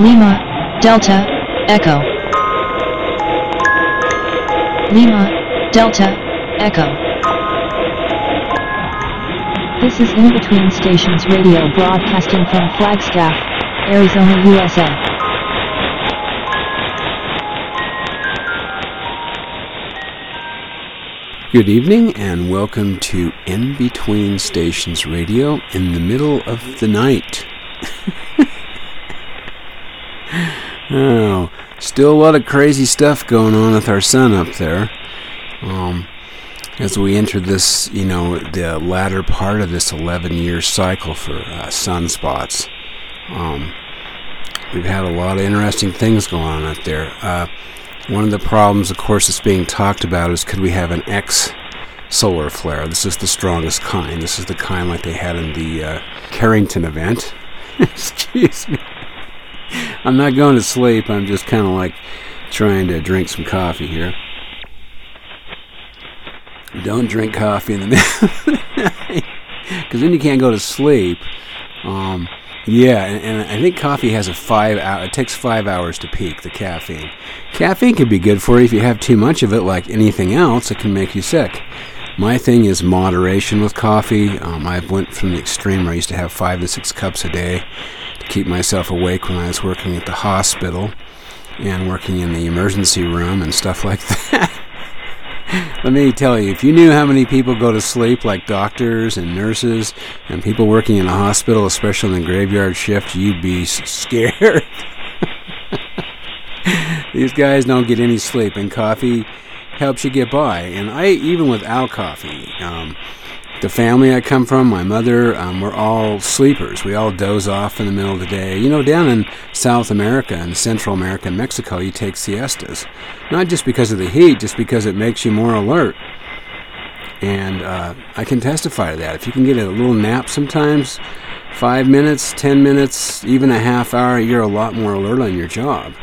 Lima, Delta, Echo. Lima, Delta, Echo. This is In Between Stations Radio broadcasting from Flagstaff, Arizona, USA. Good evening and welcome to In Between Stations Radio in the middle of the night. Oh, still a lot of crazy stuff going on with our sun up there. Um, as we enter this, you know, the latter part of this 11 year cycle for uh, sunspots. Um, we've had a lot of interesting things going on up there. Uh, one of the problems, of course, that's being talked about is could we have an X solar flare? This is the strongest kind. This is the kind like they had in the uh, Carrington event. Excuse me. I'm not going to sleep. I'm just kind of like trying to drink some coffee here. Don't drink coffee in the middle because then you can't go to sleep. Um, yeah, and, and, I think coffee has a five hour. It takes five hours to peak the caffeine. Caffeine can be good for you if you have too much of it. Like anything else, it can make you sick. My thing is moderation with coffee. Um, I went from the extreme where I used to have five to six cups a day to keep myself awake when I was working at the hospital and working in the emergency room and stuff like that. Let me tell you, if you knew how many people go to sleep, like doctors and nurses and people working in a hospital, especially in the graveyard shift, you'd be scared. These guys don't get any sleep, and coffee helps you get by. And I, even without coffee, um, the family I come from, my mother, um, we're all sleepers. We all doze off in the middle of the day. You know, down in South America and Central America and Mexico, you take siestas. Not just because of the heat, just because it makes you more alert. And uh, I can testify to that. If you can get a little nap sometimes, five minutes, ten minutes, even a half hour, you're a lot more alert on your job.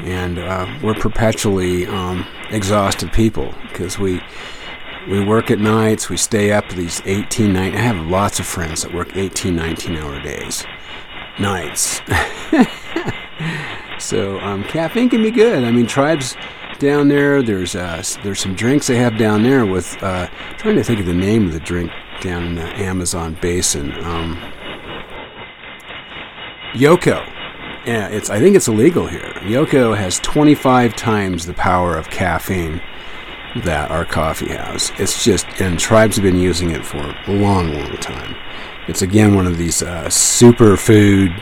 And uh, we're perpetually um, exhausted people because we we work at nights. We stay up these 18, 19. I have lots of friends that work 18, 19 hour days. Nights. so um, caffeine can be good. I mean, tribes down there, there's uh, there's some drinks they have down there with, uh, trying to think of the name of the drink down in the Amazon basin. Um, Yoco. Yeah, it's. I think it's illegal here. Yoco has 25 times the power of caffeine that our coffee has. It's just, and tribes have been using it for a long, long time. It's again one of these uh, superfood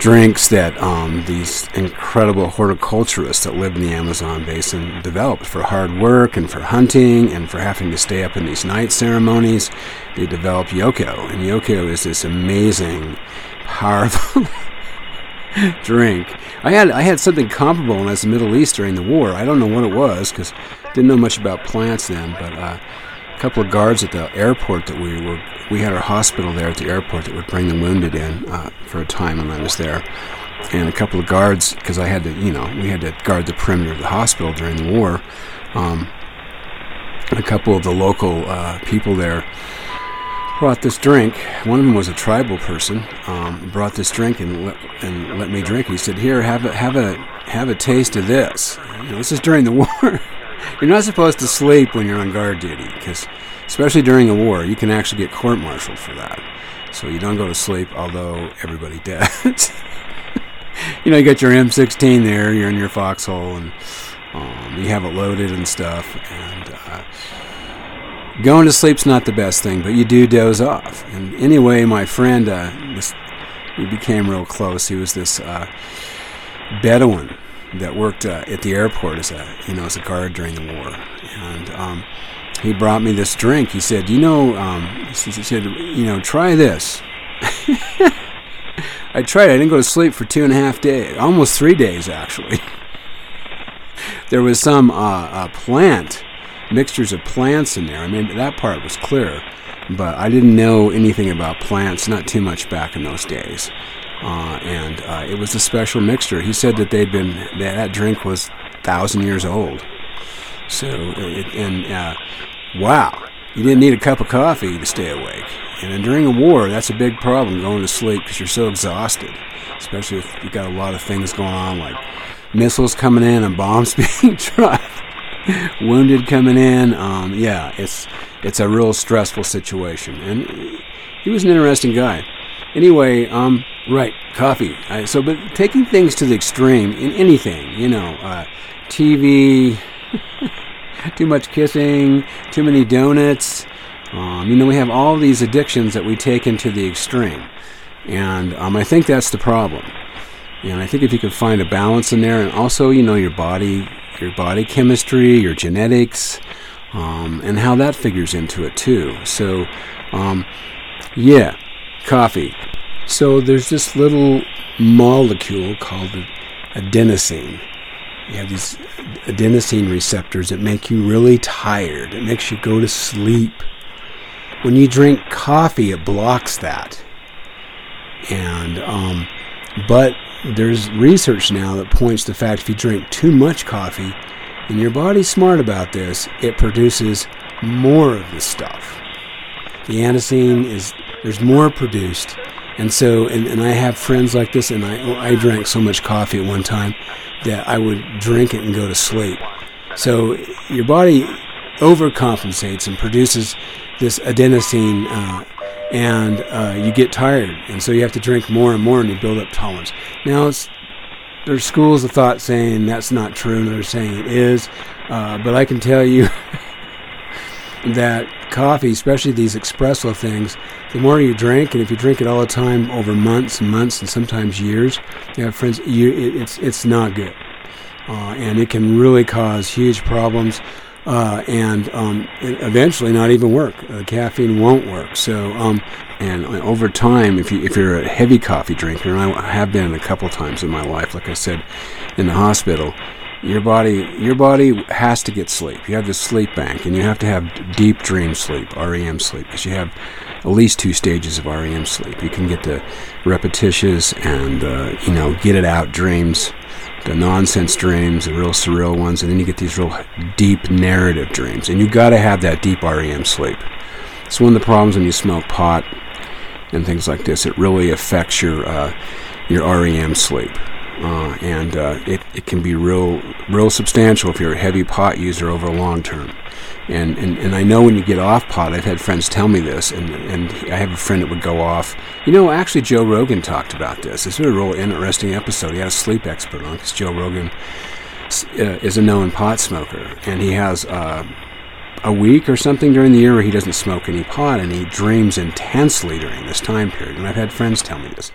drinks that um, these incredible horticulturists that live in the Amazon basin developed for hard work and for hunting and for having to stay up in these night ceremonies. They developed Yoco, and Yoco is this amazing, powerful drink. I had I had something comparable when I was in the Middle East during the war. I don't know what it was because didn't know much about plants then, but uh, a couple of guards at the airport that we were, we had our hospital there at the airport that would bring the wounded in uh, for a time when I was there. And a couple of guards, because I had to, you know, we had to guard the perimeter of the hospital during the war. Um, a couple of the local uh, people there brought this drink. One of them was a tribal person. Um, brought this drink and let, and let me drink. He said, "Here, have a have a have a taste of this." You know, this is during the war. You're not supposed to sleep when you're on guard duty, because especially during a war, you can actually get court-martialed for that. So you don't go to sleep, although everybody does. you know, you got your M16 there, you're in your foxhole, and um, you have it loaded and stuff. And uh, going to sleep's not the best thing, but you do doze off. And anyway, my friend, uh, this, we became real close. He was this uh, Bedouin that worked uh, at the airport as a you know as a guard during the war, and um, he brought me this drink. He said, "You know," um, he said, "You know, try this." I tried. I didn't go to sleep for two and a half days, almost three days actually. there was some uh, plant mixtures of plants in there. I mean, that part was clear, but I didn't know anything about plants. Not too much back in those days. Uh, and uh, it was a special mixture. He said that they'd been that, that drink was thousand years old. So it, and uh, wow, you didn't need a cup of coffee to stay awake. And then during a war, that's a big problem going to sleep because you're so exhausted, especially if you've got a lot of things going on like missiles coming in and bombs being dropped, wounded coming in. Um, yeah, it's it's a real stressful situation. And he was an interesting guy. Anyway, um, right, coffee. So, but taking things to the extreme in anything, you know, uh, TV, too much kissing, too many donuts. Um, you know, we have all these addictions that we take into the extreme. And um, I think that's the problem. And I think if you can find a balance in there, and also, you know, your body, your body chemistry, your genetics, um, and how that figures into it too. So, um, yeah, coffee. So there's this little molecule called adenosine. You have these adenosine receptors that make you really tired. It makes you go to sleep. When you drink coffee, it blocks that. And um, but there's research now that points to the fact if you drink too much coffee, and your body's smart about this, it produces more of this stuff. The adenosine is there's more produced, and so and, and I have friends like this, and I I drank so much coffee at one time that I would drink it and go to sleep. So your body overcompensates and produces this adenosine, uh, and uh, you get tired, and so you have to drink more and more, and you build up tolerance. Now there's schools of thought saying that's not true, and they're saying it is, uh, but I can tell you that coffee, especially these espresso things, the more you drink, and if you drink it all the time over months and months and sometimes years, you have friends, you, it, it's it's not good, uh, and it can really cause huge problems. Uh, and um, eventually not even work. Uh, caffeine won't work. So, um, and over time, if you if you're a heavy coffee drinker, and I have been a couple times in my life, like I said, in the hospital, your body your body has to get sleep. You have this sleep bank, and you have to have deep dream sleep, REM sleep, because you have at least two stages of REM sleep. You can get the repetitious and uh, you know get it out dreams, the nonsense dreams, the real surreal ones, and then you get these real deep narrative dreams. And you got to have that deep REM sleep. It's one of the problems when you smoke pot and things like this. It really affects your uh, your REM sleep. Uh, and uh, it, it can be real real substantial if you're a heavy pot user over a long term. And, and and I know when you get off pot, I've had friends tell me this, and and I have a friend that would go off. You know, actually, Joe Rogan talked about this. It's a real interesting episode. He had a sleep expert on because Joe Rogan uh, is a known pot smoker, and he has uh, a week or something during the year where he doesn't smoke any pot, and he dreams intensely during this time period. And I've had friends tell me this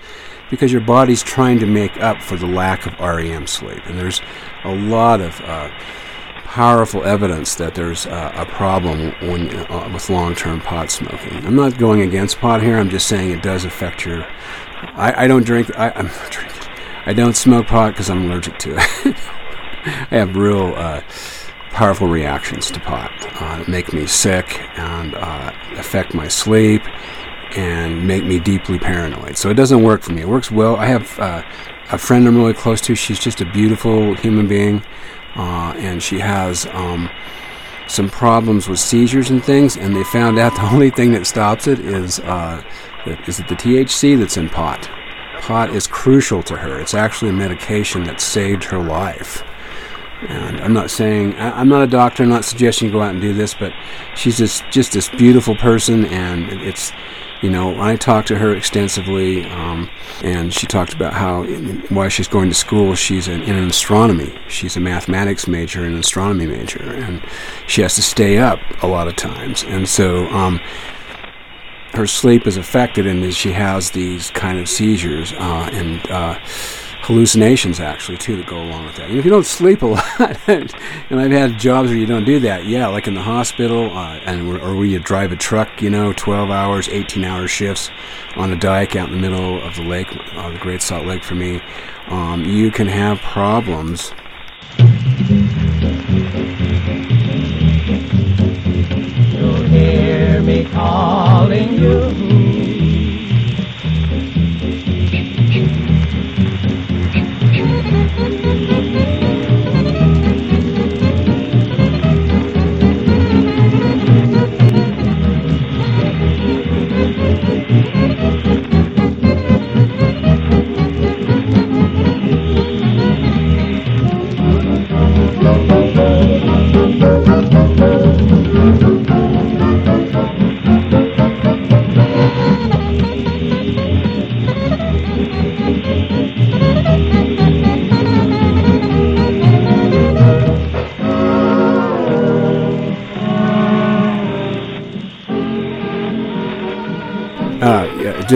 because your body's trying to make up for the lack of REM sleep. And there's a lot of uh, powerful evidence that there's uh, a problem when, uh, with long-term pot smoking. I'm not going against pot here. I'm just saying it does affect your. I, I don't drink. I, I'm drinking. I don't smoke pot because I'm allergic to it. I have real uh, powerful reactions to pot. Uh, make me sick and uh, affect my sleep and make me deeply paranoid. So it doesn't work for me. It works well. I have uh, a friend I'm really close to. She's just a beautiful human being, uh, and she has um, some problems with seizures and things. And they found out the only thing that stops it is uh, is it the THC that's in pot. Pot is crucial to her. It's actually a medication that saved her life. And I'm not saying I'm not a doctor. I'm not suggesting you go out and do this, but she's just just this beautiful person, and it's you know, I talked to her extensively, um, and she talked about how while she's going to school, she's in, in astronomy. She's a mathematics major and an astronomy major, and she has to stay up a lot of times. And so um, her sleep is affected, and she has these kind of seizures uh, and. Uh, hallucinations actually too that go along with that. And if you don't sleep a lot, and I've had jobs where you don't do that, yeah, like in the hospital, uh, and or where you drive a truck, you know, 12 hours, 18 hour shifts on a dike out in the middle of the lake, uh, the Great Salt Lake for me, um, you can have problems. You hear me calling you.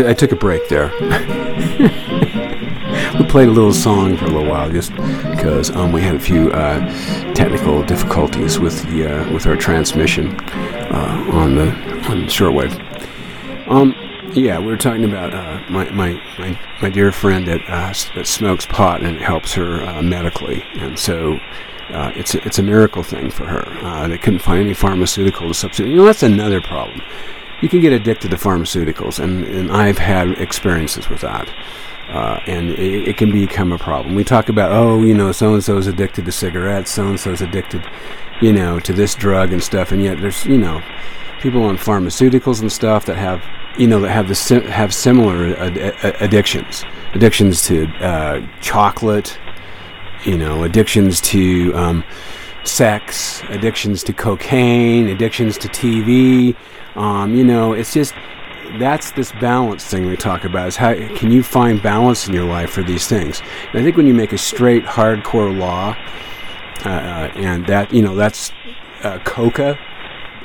I, took a break there. we played a little song for a little while just because um, we had a few uh, technical difficulties with the uh, with our transmission uh, on the on the shortwave. Um, yeah, we were talking about uh, my, my, my, my dear friend that, uh, that smokes pot and it helps her uh, medically, and so uh, it's a, it's a miracle thing for her. Uh, they couldn't find any pharmaceutical to substitute. You know, that's another problem. You can get addicted to pharmaceuticals, and, and I've had experiences with that. Uh, and it, it, can become a problem. We talk about, oh, you know, so and so is addicted to cigarettes, so and so is addicted, you know, to this drug and stuff, and yet there's, you know, people on pharmaceuticals and stuff that have, you know, that have the have similar ad- addictions, addictions to uh, chocolate, you know, addictions to um, sex, addictions to cocaine, addictions to TV. Um, you know, it's just that's this balance thing we talk about is how can you find balance in your life for these things? And i think when you make a straight hardcore law uh, uh, and that you know that's uh, coca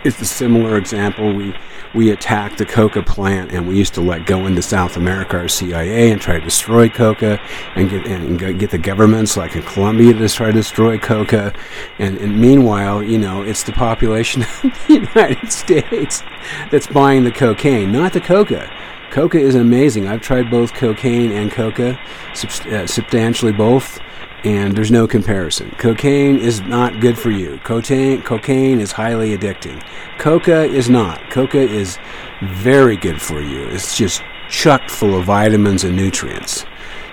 is the similar example. We we attacked the coca plant and we used to let go into South America our CIA and try to destroy coca and get and get the governments like in Colombia to try to destroy coca. And, and meanwhile you know it's the population of the United States that's buying the cocaine not the coca. Coca is amazing. I've tried both cocaine and coca uh, substantially both and there's no comparison. Cocaine is not good for you. Cocaine, cocaine is highly addicting. Coca is not. Coca is very good for you. It's just chucked full of vitamins and nutrients.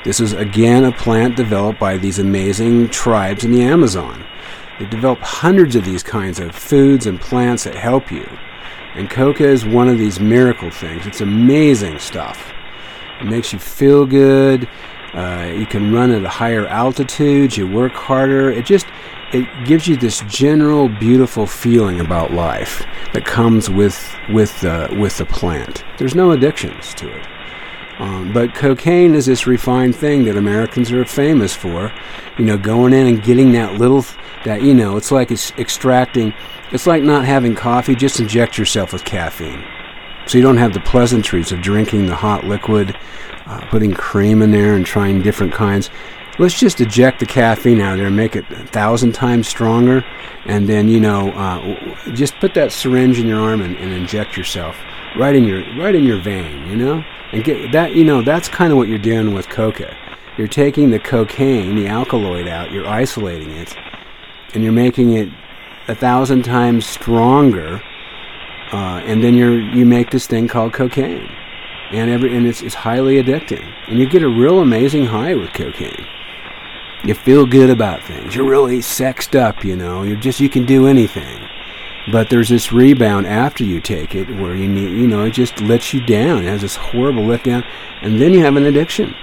This is again a plant developed by these amazing tribes in the Amazon. They develop hundreds of these kinds of foods and plants that help you. And coca is one of these miracle things. It's amazing stuff. It makes you feel good. Uh, you can run at a higher altitude. You work harder. It just it gives you this general beautiful feeling about life that comes with with the with the plant. There's no addictions to it. Um, but cocaine is this refined thing that Americans are famous for. You know, going in and getting that little that you know, it's like it's extracting. It's like not having coffee. Just inject yourself with caffeine, so you don't have the pleasantries of drinking the hot liquid uh, putting cream in there and trying different kinds. Let's just eject the caffeine out of there make it a thousand times stronger. And then, you know, uh, just put that syringe in your arm and, and inject yourself right in your right in your vein, you know, and get that. You know, that's kind of what you're doing with coca. You're taking the cocaine, the alkaloid out. You're isolating it, and you're making it a thousand times stronger. Uh, and then you're you make this thing called cocaine and every and it's, it's highly addicting. And you get a real amazing high with cocaine. You feel good about things. You're really sexed up, you know. you're just you can do anything. But there's this rebound after you take it where you need, you know, it just lets you down. It has this horrible letdown, and then you have an addiction.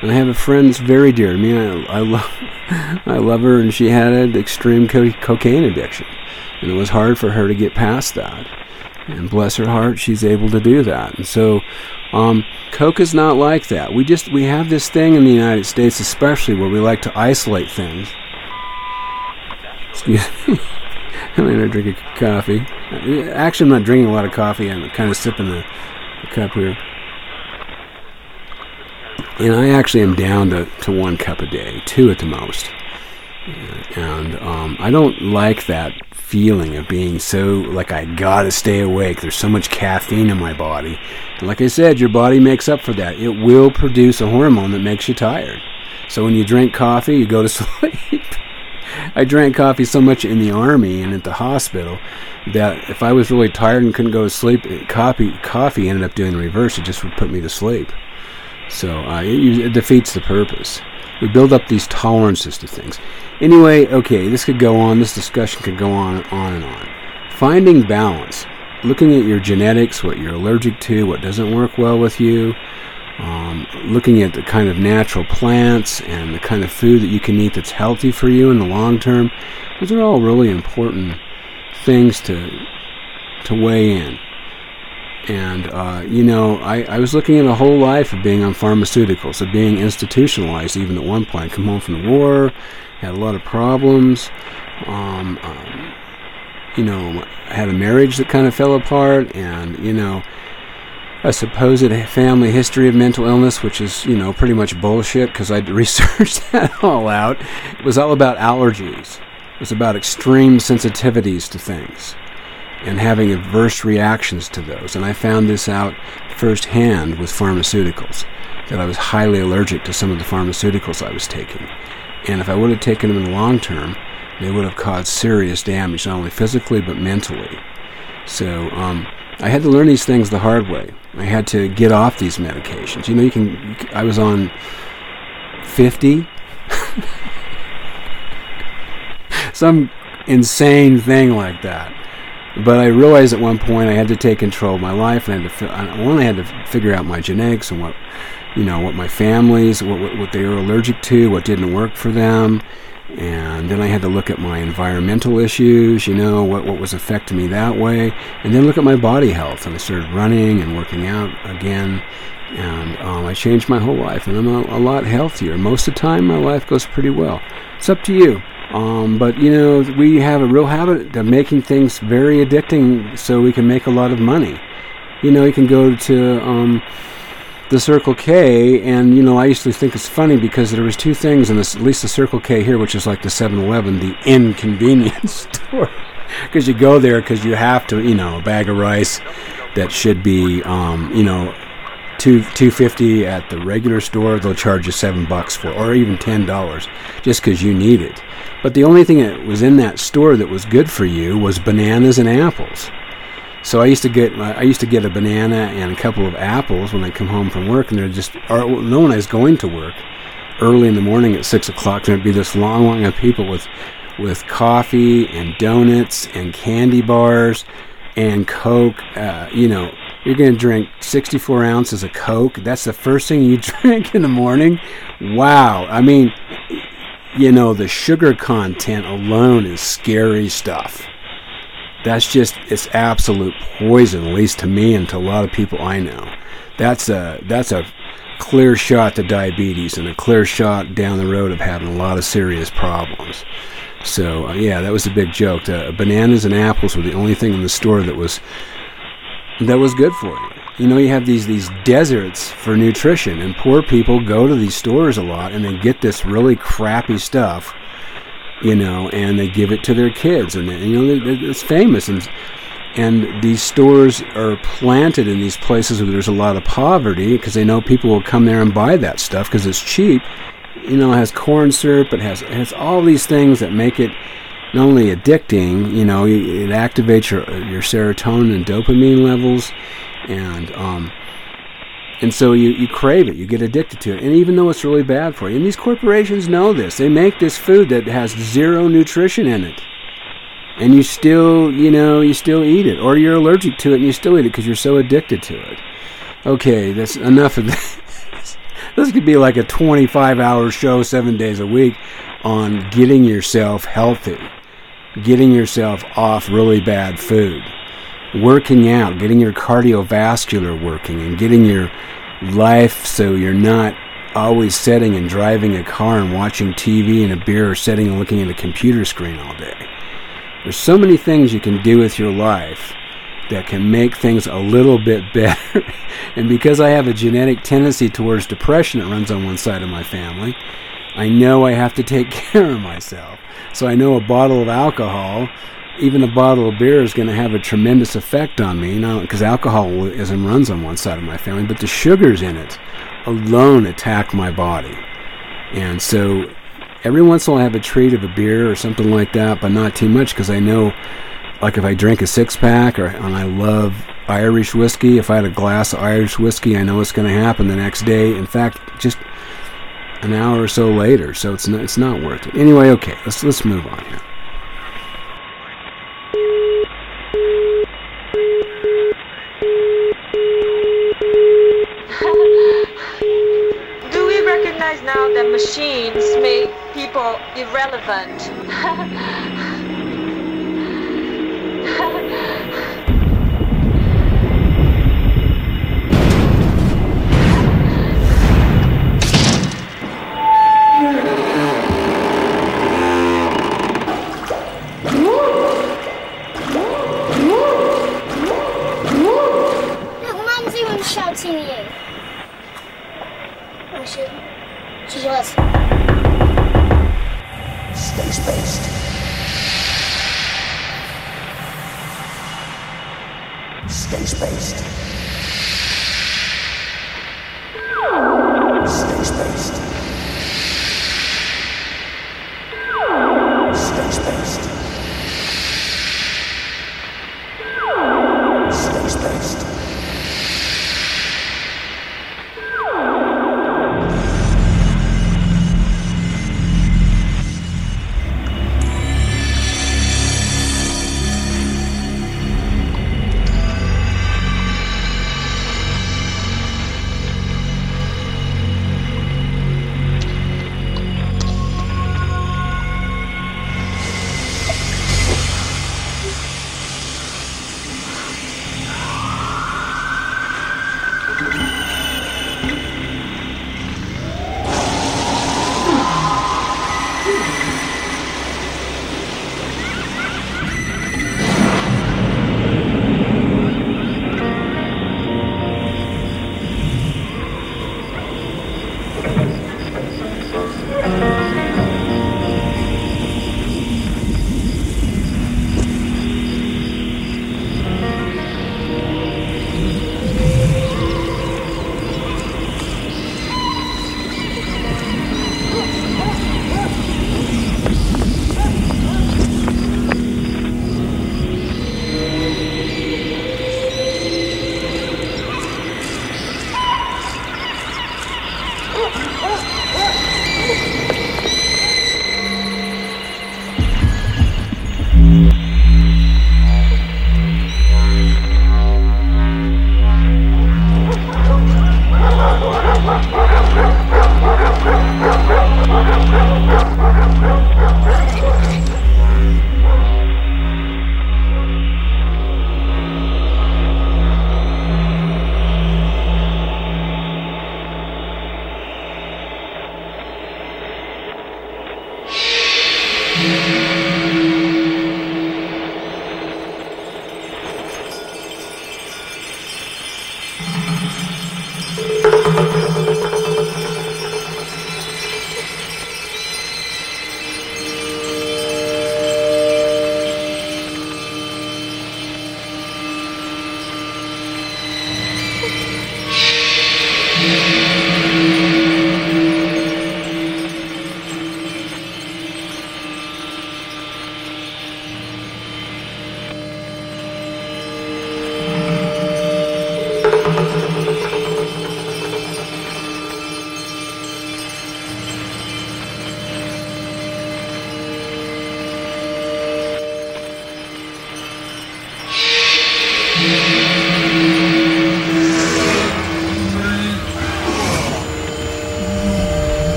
And I have a friend that's very dear to me. I, I love, I love her, and she had an extreme co- cocaine addiction, and it was hard for her to get past that. And bless her heart, she's able to do that. And so, um, Coke is not like that. We just we have this thing in the United States, especially where we like to isolate things. Excuse me. I'm gonna drink a coffee. Actually, I'm not drinking a lot of coffee. I'm kind of sipping the, the cup here. And I actually am down to, to one cup a day, two at the most. And um, I don't like that feeling of being so like I gotta stay awake. There's so much caffeine in my body. And like I said, your body makes up for that. It will produce a hormone that makes you tired. So when you drink coffee, you go to sleep. I drank coffee so much in the army and at the hospital that if I was really tired and couldn't go to sleep, coffee coffee ended up doing the reverse. It just would put me to sleep. So uh, it, it defeats the purpose. We build up these tolerances to things. Anyway, okay, this could go on, this discussion could go on and on and on. Finding balance, looking at your genetics, what you're allergic to, what doesn't work well with you, um, looking at the kind of natural plants and the kind of food that you can eat that's healthy for you in the long term. Those are all really important things to to weigh in. And, uh, you know, I, I was looking at a whole life of being on pharmaceuticals, of being institutionalized even at one point. Come home from the war, had a lot of problems. Um, um, you know, had a marriage that kind of fell apart, and you know, a supposed family history of mental illness, which is, you know, pretty much bullshit because I researched that all out. It was all about allergies. It was about extreme sensitivities to things and having adverse reactions to those. And I found this out firsthand with pharmaceuticals, that I was highly allergic to some of the pharmaceuticals I was taking. And if I would have taken them in the long term, they would have caused serious damage, not only physically but mentally. So um, I had to learn these things the hard way. I had to get off these medications. You know, you can. I was on 50, some insane thing like that. But I realized at one point I had to take control of my life, and I had to. I only had to figure out my genetics and what, you know, what my families, what, what, what they were allergic to, what didn't work for them, and then I had to look at my environmental issues, you know, what, what was affecting me that way, and then look at my body health. And I started running and working out again, and um, I changed my whole life, and I'm a, a, lot healthier. Most of the time, my life goes pretty well. It's up to you. Um, but, you know, we have a real habit of making things very addicting so we can make a lot of money. You know, you can go to. Um, the Circle K, and you know, I used to think it's funny because there was two things in this, at least the Circle K here, which is like the 7-Eleven, the inconvenience store, because you go there because you have to, you know, a bag of rice that should be, um, you know, two two fifty at the regular store, they'll charge you seven bucks for, or even ten dollars, just because you need it. But the only thing that was in that store that was good for you was bananas and apples. So I used to get I used to get a banana and a couple of apples when I come home from work, and they're just or no when I was going to work early in the morning at six o'clock. There'd be this long line of people with with coffee and donuts and candy bars and Coke. Uh, you know, you're going to drink 64 ounces of Coke. That's the first thing you drink in the morning. Wow. I mean, you know, the sugar content alone is scary stuff that's just it's absolute poison at least to me and to a lot of people i know that's a that's a clear shot to diabetes and a clear shot down the road of having a lot of serious problems so uh, yeah that was a big joke the bananas and apples were the only thing in the store that was that was good for you you know you have these these deserts for nutrition and poor people go to these stores a lot and they get this really crappy stuff you know, and they give it to their kids, and you know it's famous, and and these stores are planted in these places where there's a lot of poverty because they know people will come there and buy that stuff because it's cheap. You know, it has corn syrup, it has it has all these things that make it not only addicting, you know, it activates your your serotonin and dopamine levels, and um, and so you, you crave it, you get addicted to it. And even though it's really bad for you, and these corporations know this, they make this food that has zero nutrition in it. And you still, you know, you still eat it. Or you're allergic to it and you still eat it because you're so addicted to it. Okay, that's enough of this. this could be like a 25 hour show, seven days a week, on getting yourself healthy, getting yourself off really bad food working out, getting your cardiovascular working, and getting your life so you're not always sitting and driving a car and watching TV and a beer or sitting and looking at a computer screen all day. There's so many things you can do with your life that can make things a little bit better. and because I have a genetic tendency towards depression that runs on one side of my family, I know I have to take care of myself. So I know a bottle of alcohol even a bottle of beer is going to have a tremendous effect on me, know, because alcoholism runs on one side of my family, but the sugars in it alone attack my body. And so every once in a while I have a treat of a beer or something like that, but not too much because I know, like if I drink a six pack or and I love Irish whiskey, if I had a glass of Irish whiskey, I know it's going to happen the next day. In fact, just an hour or so later. So it's not, it's not worth it. Anyway, okay, let's let's move on here. Do we recognize now that machines make people irrelevant. shouting you. Oh, she, she was. Stay spaced. Stay spaced.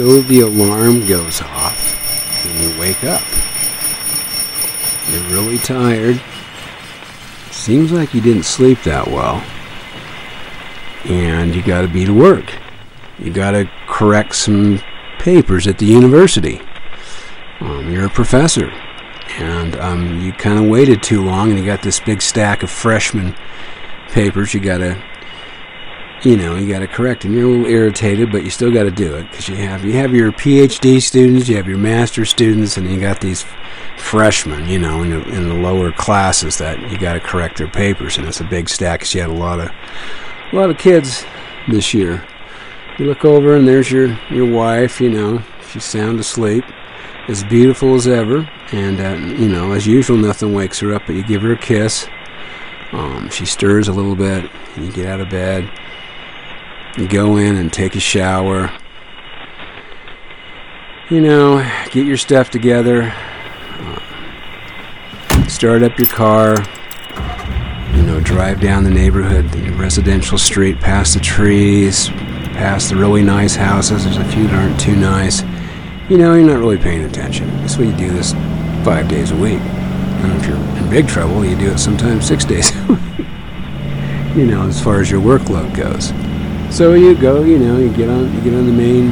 So the alarm goes off and you wake up. You're really tired. Seems like you didn't sleep that well. And you got to be to work. You got to correct some papers at the university. Um, you're a professor. And um, you kind of waited too long and you got this big stack of freshman papers you got to you know, you got to correct them. You're a little irritated, but you still got to do it because you have you have your PhD students, you have your master students, and you got these freshmen, you know, in the, in the lower classes that you got to correct their papers, and it's a big stack because you had a lot of a lot of kids this year. You look over, and there's your your wife. You know, she's sound asleep, as beautiful as ever, and uh, you know, as usual, nothing wakes her up, but you give her a kiss. Um, she stirs a little bit. And you get out of bed. Go in and take a shower. You know, get your stuff together. Start up your car. You know, drive down the neighborhood, the residential street, past the trees, past the really nice houses. There's a few that aren't too nice. You know, you're not really paying attention. That's why you do this five days a week. And if you're in big trouble, you do it sometimes six days a week. you know, as far as your workload goes. So you go, you know, you get on, you get on the main,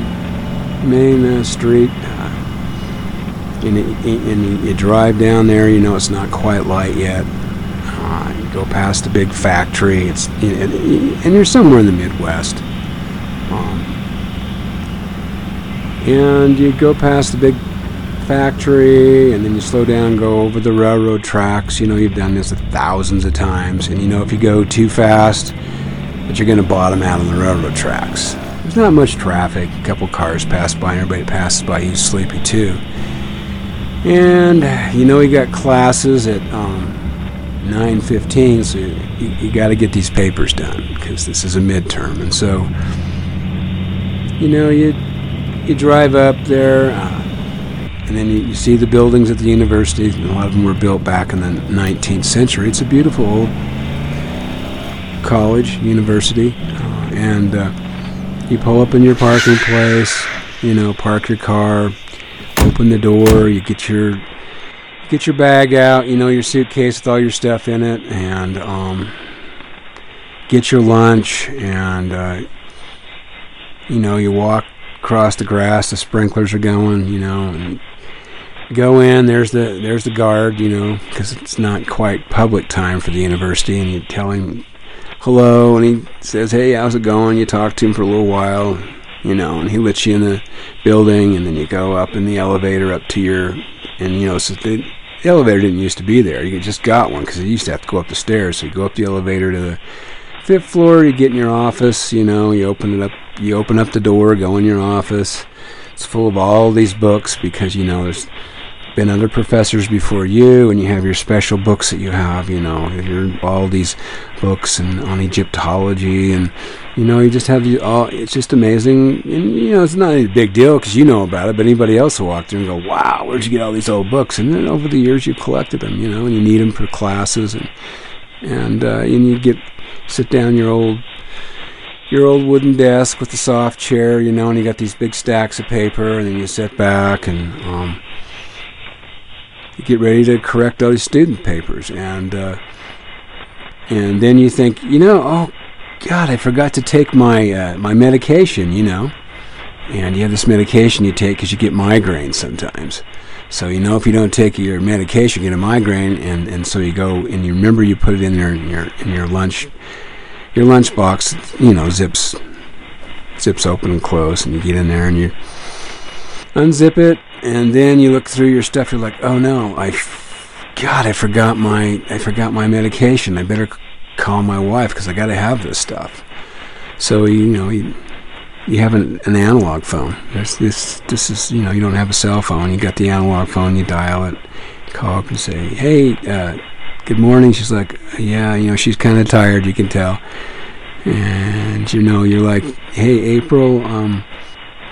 main uh, street, uh, and, it, and you, you drive down there. You know, it's not quite light yet. Uh, you go past the big factory. It's and, and you're somewhere in the Midwest. Um, and you go past the big factory and then you slow down go over the railroad tracks you know you've done this thousands of times and you know if you go too fast that you're going to bottom out on the railroad tracks there's not much traffic a couple cars pass by and everybody passes by you sleepy too and you know you got classes at um, 9.15 so you, you got to get these papers done because this is a midterm and so you know you you drive up there uh, and then you, you, see the buildings at the university. A lot of them were built back in the 19th century. It's a beautiful old college, university, uh, and uh, you pull up in your parking place. You know, park your car, open the door. You get your get your bag out. You know, your suitcase with all your stuff in it, and um, get your lunch. And uh, you know, you walk across the grass. The sprinklers are going. You know, and go in there's the there's the guard you know because it's not quite public time for the university and you tell him hello and he says hey how's it going? You talk to him for a little while you know and he lets you in the building and then you go up in the elevator up to your and you know so the, the elevator didn't used to be there. You just got one because you used to have to go up the stairs. So you go up the elevator to the fifth floor you get in your office you know you open it up you open up the door go in your office. It's full of all these books because you know there's been other professors before you, and you have your special books that you have, you know, your, all these books and on Egyptology, and you know, you just have the all. It's just amazing, and you know, it's not a big deal because you know about it, but anybody else will walk through and go, "Wow, where'd you get all these old books?" And then over the years, you collected them, you know, and you need them for classes, and and uh, and you get sit down your old your old wooden desk with the soft chair, you know, and you got these big stacks of paper, and then you sit back and um, you get ready to correct all these student papers, and uh, and then you think, you know, oh God, I forgot to take my uh, my medication, you know, and you have this medication you take because you get migraines sometimes. So you know if you don't take your medication, you get a migraine, and, and so you go and you remember you put it in there in your in your lunch your lunch box, you know, zips zips open and close, and you get in there and you unzip it, and then you look through your stuff. You're like, oh no, I, God, I forgot my, I forgot my medication. I better call my wife because I got to have this stuff. So you know, you, you have an, an analog phone. There's this, this is, you know, you don't have a cell phone. You got the analog phone. You dial it, call up and say, hey, uh, good morning. She's like, yeah, you know, she's kind of tired. You can tell. And you know, you're like, hey, April, um,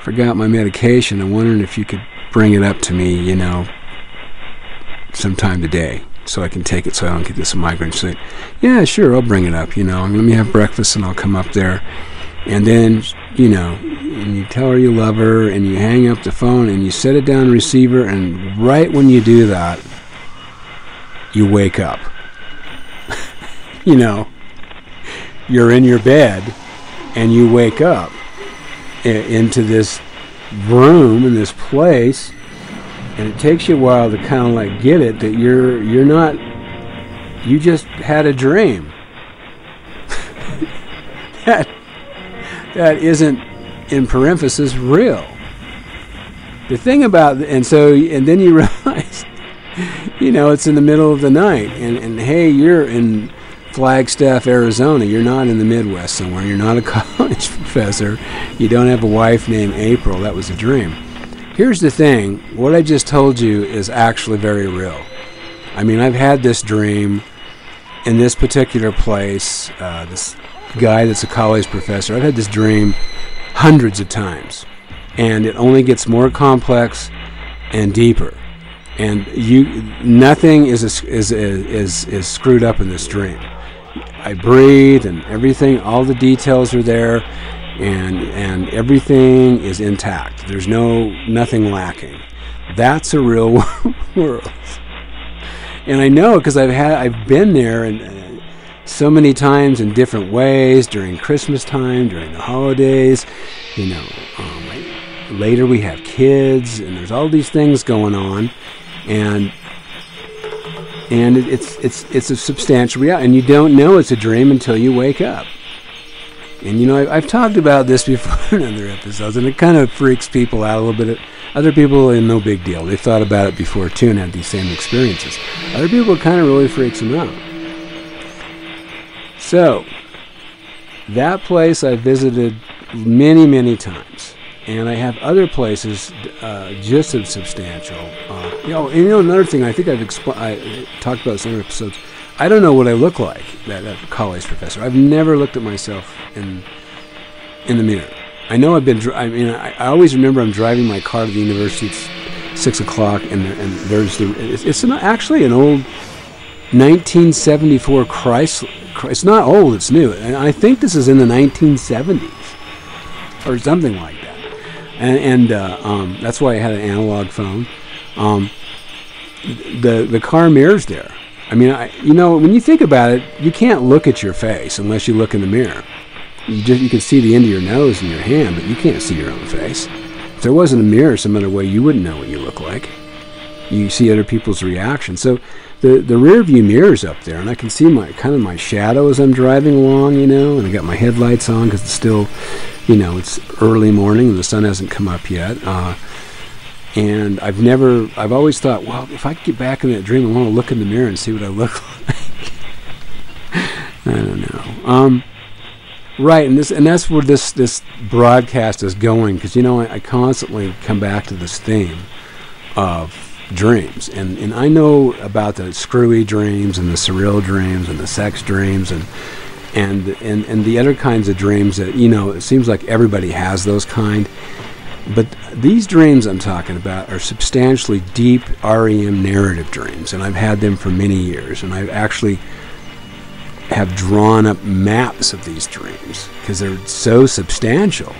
forgot my medication. I'm wondering if you could bring it up to me, you know, sometime today so I can take it so I don't get this migraine. So, yeah, sure, I'll bring it up, you know. Let me have breakfast and I'll come up there. And then, you know, and you tell her you love her and you hang up the phone and you set it down receiver and right when you do that, you wake up. you know, you're in your bed and you wake up into this room in this place and it takes you a while to kind of like get it that you're you're not you just had a dream. That that isn't in parenthesis real. The thing about and so and then you realize you know it's in the middle of the night and and hey you're in Flagstaff, Arizona. You're not in the Midwest somewhere. You're not a college professor. You don't have a wife named April. That was a dream. Here's the thing what I just told you is actually very real. I mean, I've had this dream in this particular place. Uh, this guy that's a college professor, I've had this dream hundreds of times. And it only gets more complex and deeper and you nothing is is is is, is screwed up in this dream I breathe and everything, all the details are there. and and everything is intact. There's no nothing lacking. That's a real world, and I know because I've had I've been there and. Uh, so many times in different ways during Christmas time, during the holidays, you know. Um, later we have kids, and there's all these things going on, and and it, it's it's it's a substantial reality, and you don't know it's a dream until you wake up. And you know, I, I've talked about this before in other episodes, and it kind of freaks people out a little bit. Other people, no big deal. They've thought about it before too and had these same experiences. Other people, it kind of really freaks them out. So, that place I visited many, many times, and I have other places uh, just as substantial. Uh, you know, you know another thing. I think I've expl- I talked about this in other episodes. I don't know what I look like, that, that college professor. I've never looked at myself in in the mirror. I know I've been. I mean, I, I always remember I'm driving my car to the university. It's six o'clock, and and there's the. It's, it's an, actually an old 1974 Chrysler. It's not old. It's new, and I think this is in the 1970s or something like that. And, and uh, um, that's why I had an analog phone. Um, the the car mirror's there. I mean, I, you know, when you think about it, you can't look at your face unless you look in the mirror. You just you can see the end of your nose and your hand, but you can't see your own face. If there wasn't a mirror some other way, you wouldn't know what you look like. You see other people's reactions. So the the rear view mirror's up there, and I can see my kind of my shadow as I'm driving along, you know. And I got my headlights on because it's still, you know, it's early morning and the sun hasn't come up yet. Uh, and I've never, I've always thought, well, if I could get back in that dream, I want to look in the mirror and see what I look like. I don't know. Um, right, and this, and that's where this this broadcast is going because you know I, I constantly come back to this theme of dreams, and and I know about the screwy dreams and the surreal dreams and the sex dreams and. And, and and the other kinds of dreams that you know it seems like everybody has those kind but these dreams I'm talking about are substantially deep REM narrative dreams, and I've had them for many years. And I've actually have drawn up maps of these dreams because they're so substantial.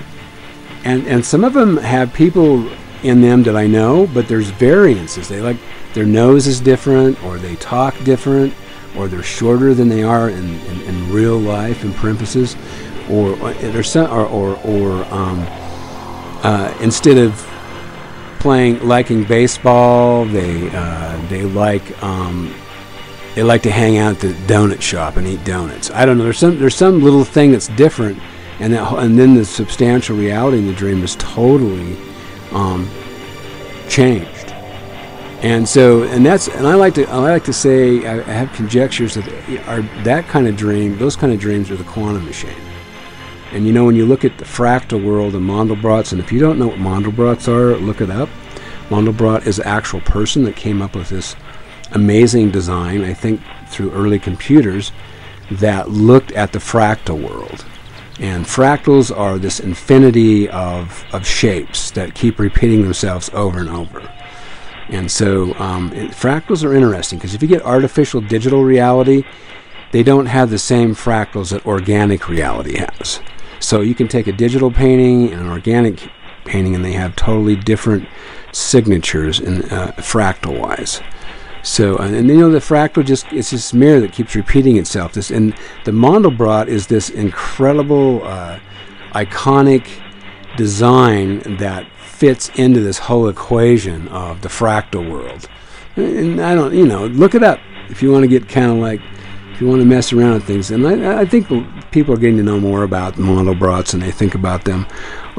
And and some of them have people in them that I know, but there's variances. They like their nose is different, or they talk different, or they're shorter than they are in, in, in real life. In parentheses, or, or there's some, or or, or um, uh, instead of playing liking baseball, they uh, they like um, they like to hang out at the donut shop and eat donuts. I don't know. There's some there's some little thing that's different, and that, and then the substantial reality in the dream is totally um, changed. And so, and that's, and I like to, I like to say, I, I have conjectures that are that kind of dream, those kind of dreams are the quantum machine. And you know, when you look at the fractal world and Mandelbrot's, and if you don't know what Mandelbrot's are, look it up. Mandelbrot is an actual person that came up with this amazing design, I think through early computers, that looked at the fractal world. And fractals are this infinity of, of shapes that keep repeating themselves over and over. And so um, it, fractals are interesting because if you get artificial digital reality, they don't have the same fractals that organic reality has. So you can take a digital painting and an organic painting, and they have totally different signatures in uh, fractal wise. So, and, you know, the fractal just it's this mirror that keeps repeating itself. This and the Mandelbrot is this incredible, uh, iconic design that fits into this whole equation of the fractal world. And I don't, you know, look it up if you want to get kind of like if you want to mess around with things. And I, I think people are getting to know more about Mandelbrots and they think about them.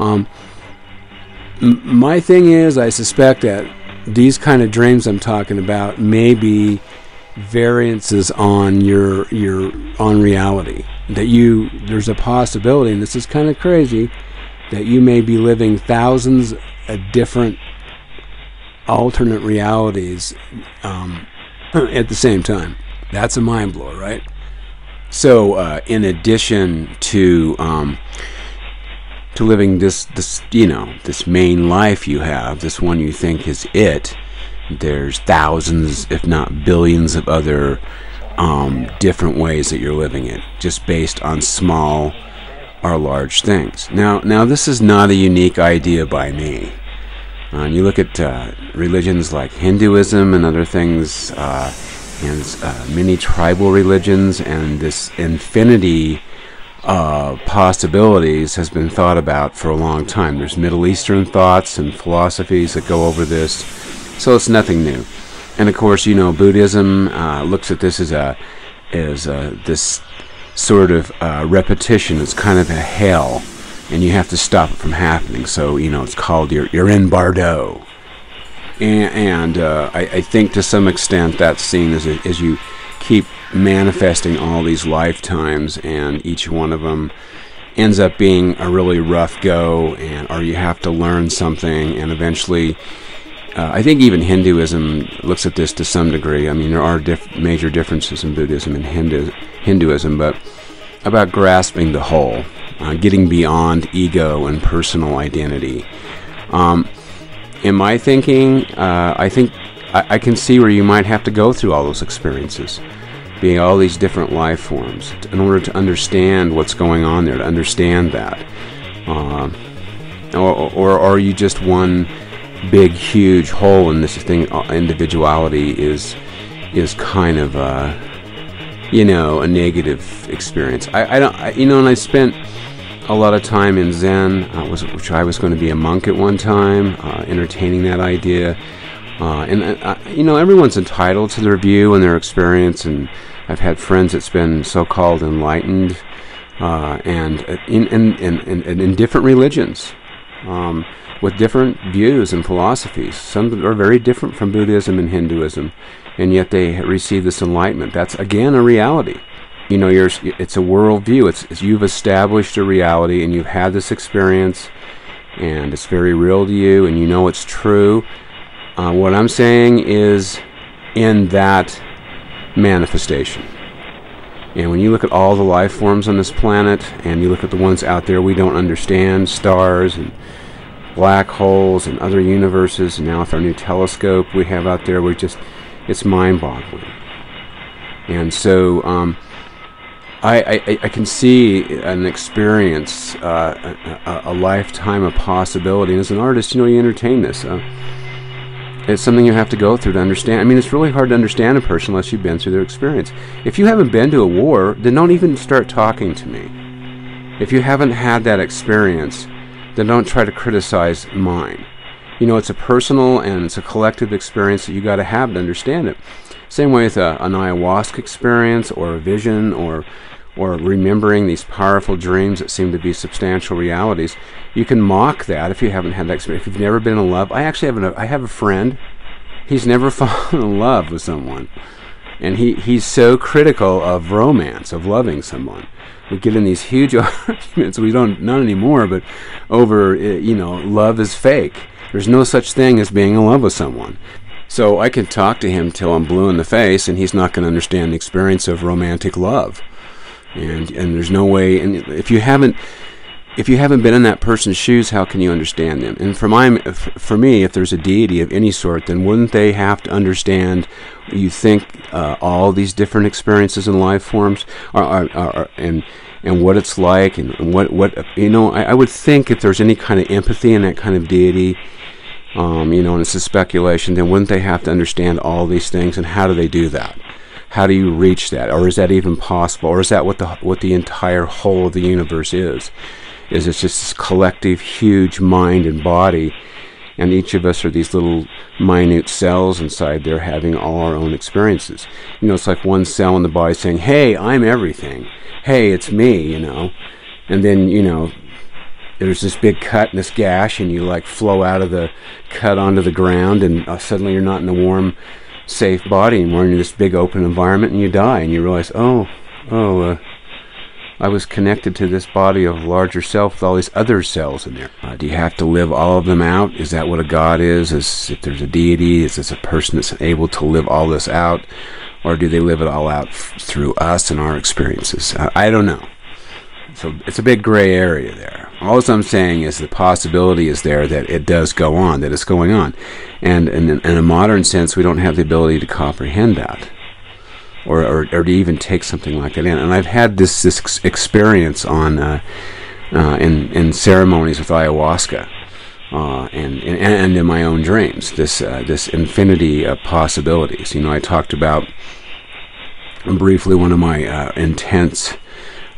Um, m- my thing is, I suspect that these kind of dreams I'm talking about may be variances on your your on reality. That you there's a possibility, and this is kind of crazy, that you may be living thousands of different alternate realities um, at the same time. That's a mind blower, right? So, uh, in addition to um, to living this this you know this main life you have, this one you think is it, there's thousands, if not billions, of other um, different ways that you're living it, just based on small or large things. Now, now this is not a unique idea by me. Uh, you look at uh, religions like Hinduism and other things, uh, and uh, many tribal religions, and this infinity of possibilities has been thought about for a long time. There's Middle Eastern thoughts and philosophies that go over this, so it's nothing new. And of course, you know, Buddhism uh, looks at this as a as a, this sort of uh, repetition. It's kind of a hell and you have to stop it from happening. So you know it's called you're you're in Bardo, and, and uh, I, I, think to some extent that's seen as a, as you keep manifesting all these lifetimes, and each one of them ends up being a really rough go, and or you have to learn something, and eventually. Uh, I think even Hinduism looks at this to some degree. I mean, there are diff- major differences in Buddhism and Hindu- Hinduism, but about grasping the whole uh, getting beyond ego and personal identity. Um, in my thinking, uh, I think I, I, can see where you might have to go through all those experiences, being all these different life forms, in order to understand what's going on there, to understand that. Uh, or, or, are you just one big, huge hole in this thing? Uh, individuality is is kind of, uh, you know, a negative experience. I, I don't, I, you know, and I spent a lot of time in Zen, uh, was, which I was going to be a monk at one time, uh, entertaining that idea. Uh, and, uh, you know, everyone's entitled to their view and their experience, and I've had friends that's been so called enlightened uh, and in, in, in, in, different religions. Um, with different views and philosophies. Some that are very different from Buddhism and Hinduism, and yet they receive this enlightenment. That's again a reality you know, it's a worldview. It's, it's you've established a reality, and you've had this experience, and it's very real to you, and you know it's true. Uh, what I'm saying is, in that manifestation. And when you look at all the life forms on this planet, and you look at the ones out there we don't understand, stars and black holes and other universes, and now with our new telescope we have out there, we just, it's mind boggling. And so, um, I, I, I, can see an experience, uh, a, a, lifetime of possibility. And as an artist, you know, you entertain this. Uh, it's something you have to go through to understand. I mean, it's really hard to understand a person unless you've been through their experience. If you haven't been to a war, then don't even start talking to me. If you haven't had that experience, then don't try to criticize mine. You know, it's a personal and it's a collective experience that you got to have to understand it. Same way with a, an ayahuasca experience or a vision or or remembering these powerful dreams that seem to be substantial realities. You can mock that if you haven't had that experience. If you've never been in love, I actually have a, I have a friend. He's never fallen in love with someone, and he he's so critical of romance, of loving someone. We get in these huge arguments. We don't not anymore, but over eh, you know, love is fake. There's no such thing as being in love with someone. So I can talk to him till I'm blue in the face, and he's not going to understand the experience of romantic love. And and there's no way. And if you haven't, if you haven't been in that person's shoes, how can you understand them? And for my, for me, if there's a deity of any sort, then wouldn't they have to understand? You think uh, all these different experiences and life forms are, are, are, and and what it's like and, and what what you know. I, I would think if there's any kind of empathy in that kind of deity um, you know, and it's a speculation, then wouldn't they have to understand all these things? And how do they do that? How do you reach that? Or is that even possible? Or is that what the what the entire whole of the universe is? Is it just this collective, huge mind and body? And each of us are these little minute cells inside there having all our own experiences. You know, it's like one cell in the body saying, Hey, I'm everything. Hey, it's me, you know. And then, you know, there's this big cut and this gash, and you like flow out of the cut onto the ground, and uh, suddenly you're not in the warm, safe body and you're in this big open environment, and you die, and you realize, oh, oh, uh, I was connected to this body of larger self with all these other cells in there. Uh, do you have to live all of them out? Is that what a god is? Is if there's a deity, is this a person that's able to live all this out, or do they live it all out f- through us and our experiences? I don't know. So it's a big gray area there. All I'm saying is the possibility is there that it does go on, that it's going on. And in, in a modern sense, we don't have the ability to comprehend that. Or, or, or to even take something like that in. And I've had this, this experience on uh, uh, in in ceremonies with ayahuasca. Uh, and, and and in my own dreams, this uh, this infinity of possibilities. You know, I talked about briefly one of my uh, intense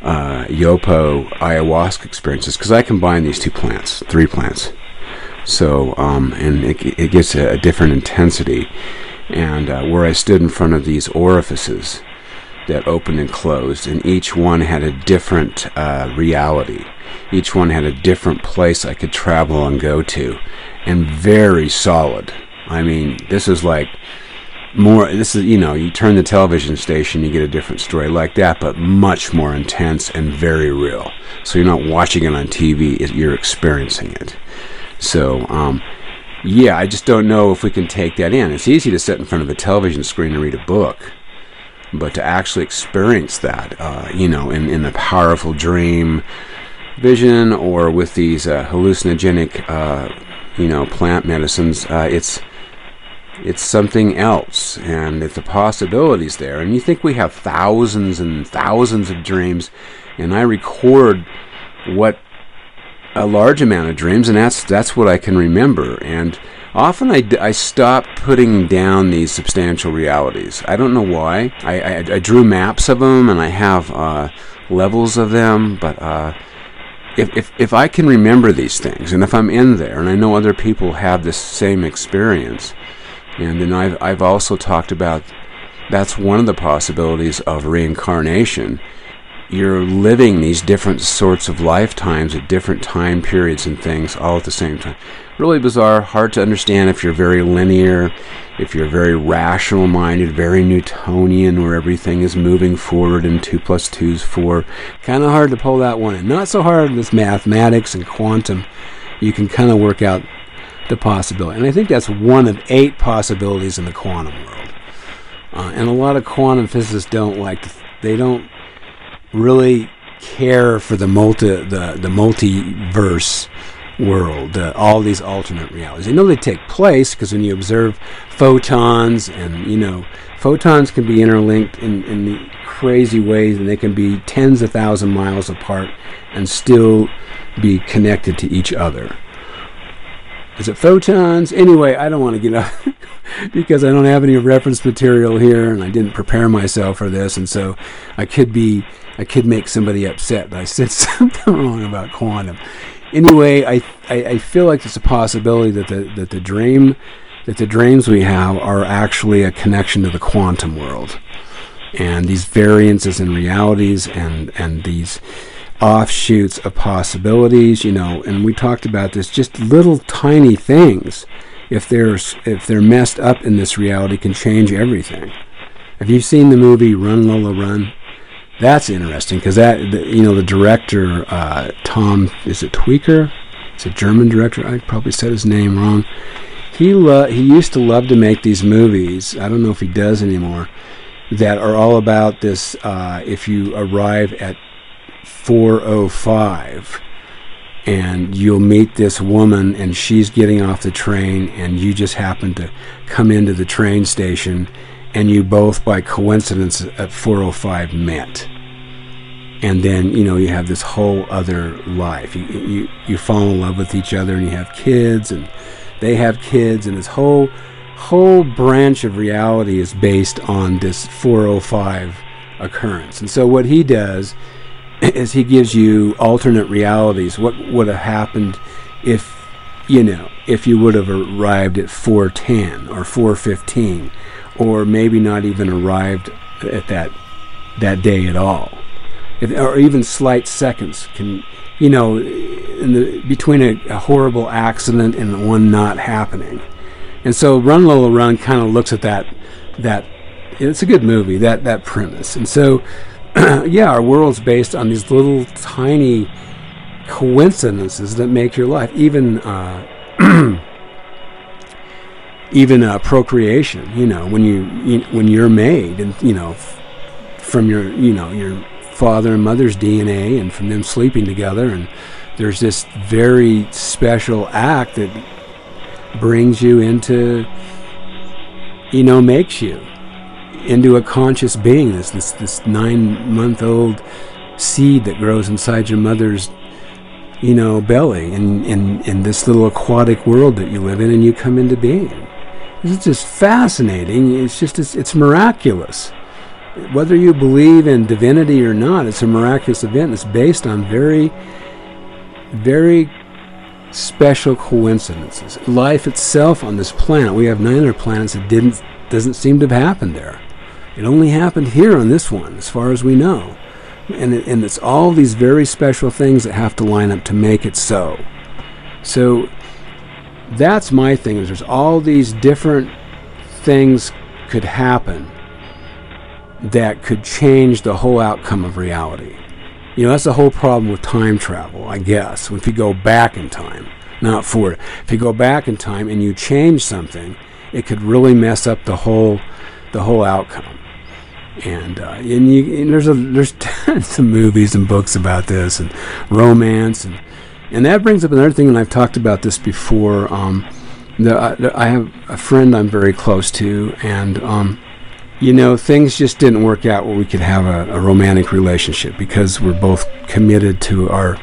uh, Yopo ayahuasca experiences because I combine these two plants, three plants. So, um, and it, it gets a, a different intensity. And uh, where I stood in front of these orifices that opened and closed, and each one had a different uh, reality. Each one had a different place I could travel and go to, and very solid. I mean, this is like more this is you know you turn the television station you get a different story like that but much more intense and very real. So you're not watching it on tv you're experiencing it. So um, yeah i just don't know if we can take that in. It's easy to sit in front of a television screen and read a book but to actually experience that uh, you know in, in a powerful dream vision or with these uh, hallucinogenic uh, you know plant medicines uh, it's it's something else and if the possibilities there and you think we have thousands and thousands of dreams and i record what a large amount of dreams and that's that's what i can remember and often i, I stop putting down these substantial realities. I don't know why. I, I, I drew maps of them and i have uh, levels of them but uh, if, if, if i can remember these things and if i'm in there and i know other people have this same experience and then I've, I've also talked about that's one of the possibilities of reincarnation. You're living these different sorts of lifetimes at different time periods and things all at the same time. Really bizarre, hard to understand if you're very linear, if you're very rational minded, very Newtonian, where everything is moving forward and 2 plus 2 is 4. Kind of hard to pull that one in. Not so hard with mathematics and quantum. You can kind of work out the possibility. And I think that's one of eight possibilities in the quantum world. Uh, and a lot of quantum physicists don't like, they don't really care for the multi, the, the multiverse world, uh, all these alternate realities. They know they take place because when you observe photons and, you know, photons can be interlinked in, in the crazy ways and they can be tens of thousand miles apart and still be connected to each other. Is it photons? Anyway, I don't want to get up because I don't have any reference material here and I didn't prepare myself for this and so I could be I could make somebody upset that I said something wrong about quantum. Anyway, I, I, I feel like there's a possibility that the that the dream that the dreams we have are actually a connection to the quantum world. And these variances in realities and and these offshoots of possibilities, you know, and we talked about this just little tiny things if they're if they're messed up in this reality can change everything. Have you seen the movie Run Lola Run? That's interesting because that you know the director uh, Tom is it Tweaker? It's a German director. I probably said his name wrong. He lo- he used to love to make these movies. I don't know if he does anymore. That are all about this. Uh, if you arrive at 405 and you'll meet this woman and she's getting off the train and you just happen to come into the train station and you both by coincidence at 405 met. And then you know you have this whole other life. You, you you fall in love with each other and you have kids and they have kids and this whole whole branch of reality is based on this 405 occurrence. And so what he does is he gives you alternate realities. What would have happened if, you know, if you would have arrived at 410 or 415, or maybe not even arrived at that that day at all, if, or even slight seconds can, you know, the between a, a horrible accident and the one not happening. And so Run Lola Run kind of looks at that that it's a good movie that that premise. And so yeah, our world's based on these little tiny coincidences that make your life. Even uh, even uh, procreation. You know, when you, you, when you're made, and you know, f- from your you know your father and mother's DNA, and from them sleeping together, and there's this very special act that brings you into, you know, makes you into a conscious being. This this nine month old seed that grows inside your mother's you know, belly in, in, in this little aquatic world that you live in and you come into being. It's just fascinating. It's just, it's, it's miraculous. Whether you believe in divinity or not, it's a miraculous event. It's based on very, very special coincidences. Life itself on this planet, we have nine other planets that didn't doesn't seem to have happened there. It only happened here on this one, as far as we know. And, it, and it's all these very special things that have to line up to make it so. So that's my thing. Is there's all these different things could happen that could change the whole outcome of reality. You know, that's the whole problem with time travel, I guess. If you go back in time, not forward. If you go back in time and you change something, it could really mess up the whole the whole outcome. And uh, and, you, and there's a there's tons of movies and books about this and romance and and that brings up another thing. And I've talked about this before. Um, the, the, I have a friend I'm very close to, and um, you know things just didn't work out where we could have a, a romantic relationship because we're both committed to our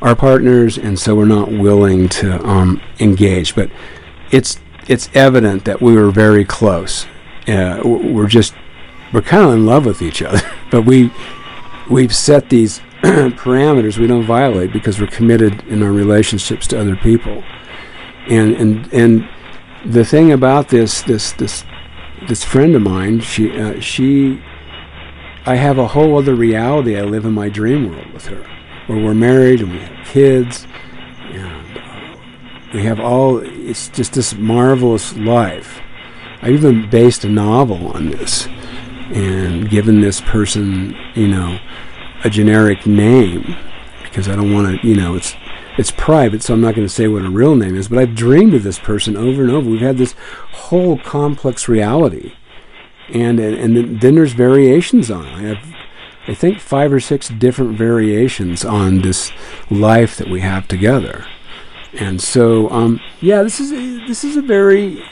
our partners, and so we're not willing to um, engage. But it's it's evident that we were very close. Uh, we're just we're kind of in love with each other, but we we've set these parameters we don't violate because we're committed in our relationships to other people. And and and the thing about this this this this friend of mine, she uh, she I have a whole other reality. I live in my dream world with her, where we're married and we have kids and we have all, it's just this marvelous life. I even based a novel on this and given this person, you know, a generic name because I don't want to, you know, it's it's private, so I'm not going to say what a real name is. But I've dreamed of this person over and over. We've had this whole complex reality, and and, and then there's variations on it. I have, I think, five or six different variations on this life that we have together. And so, um, yeah, this is this is a very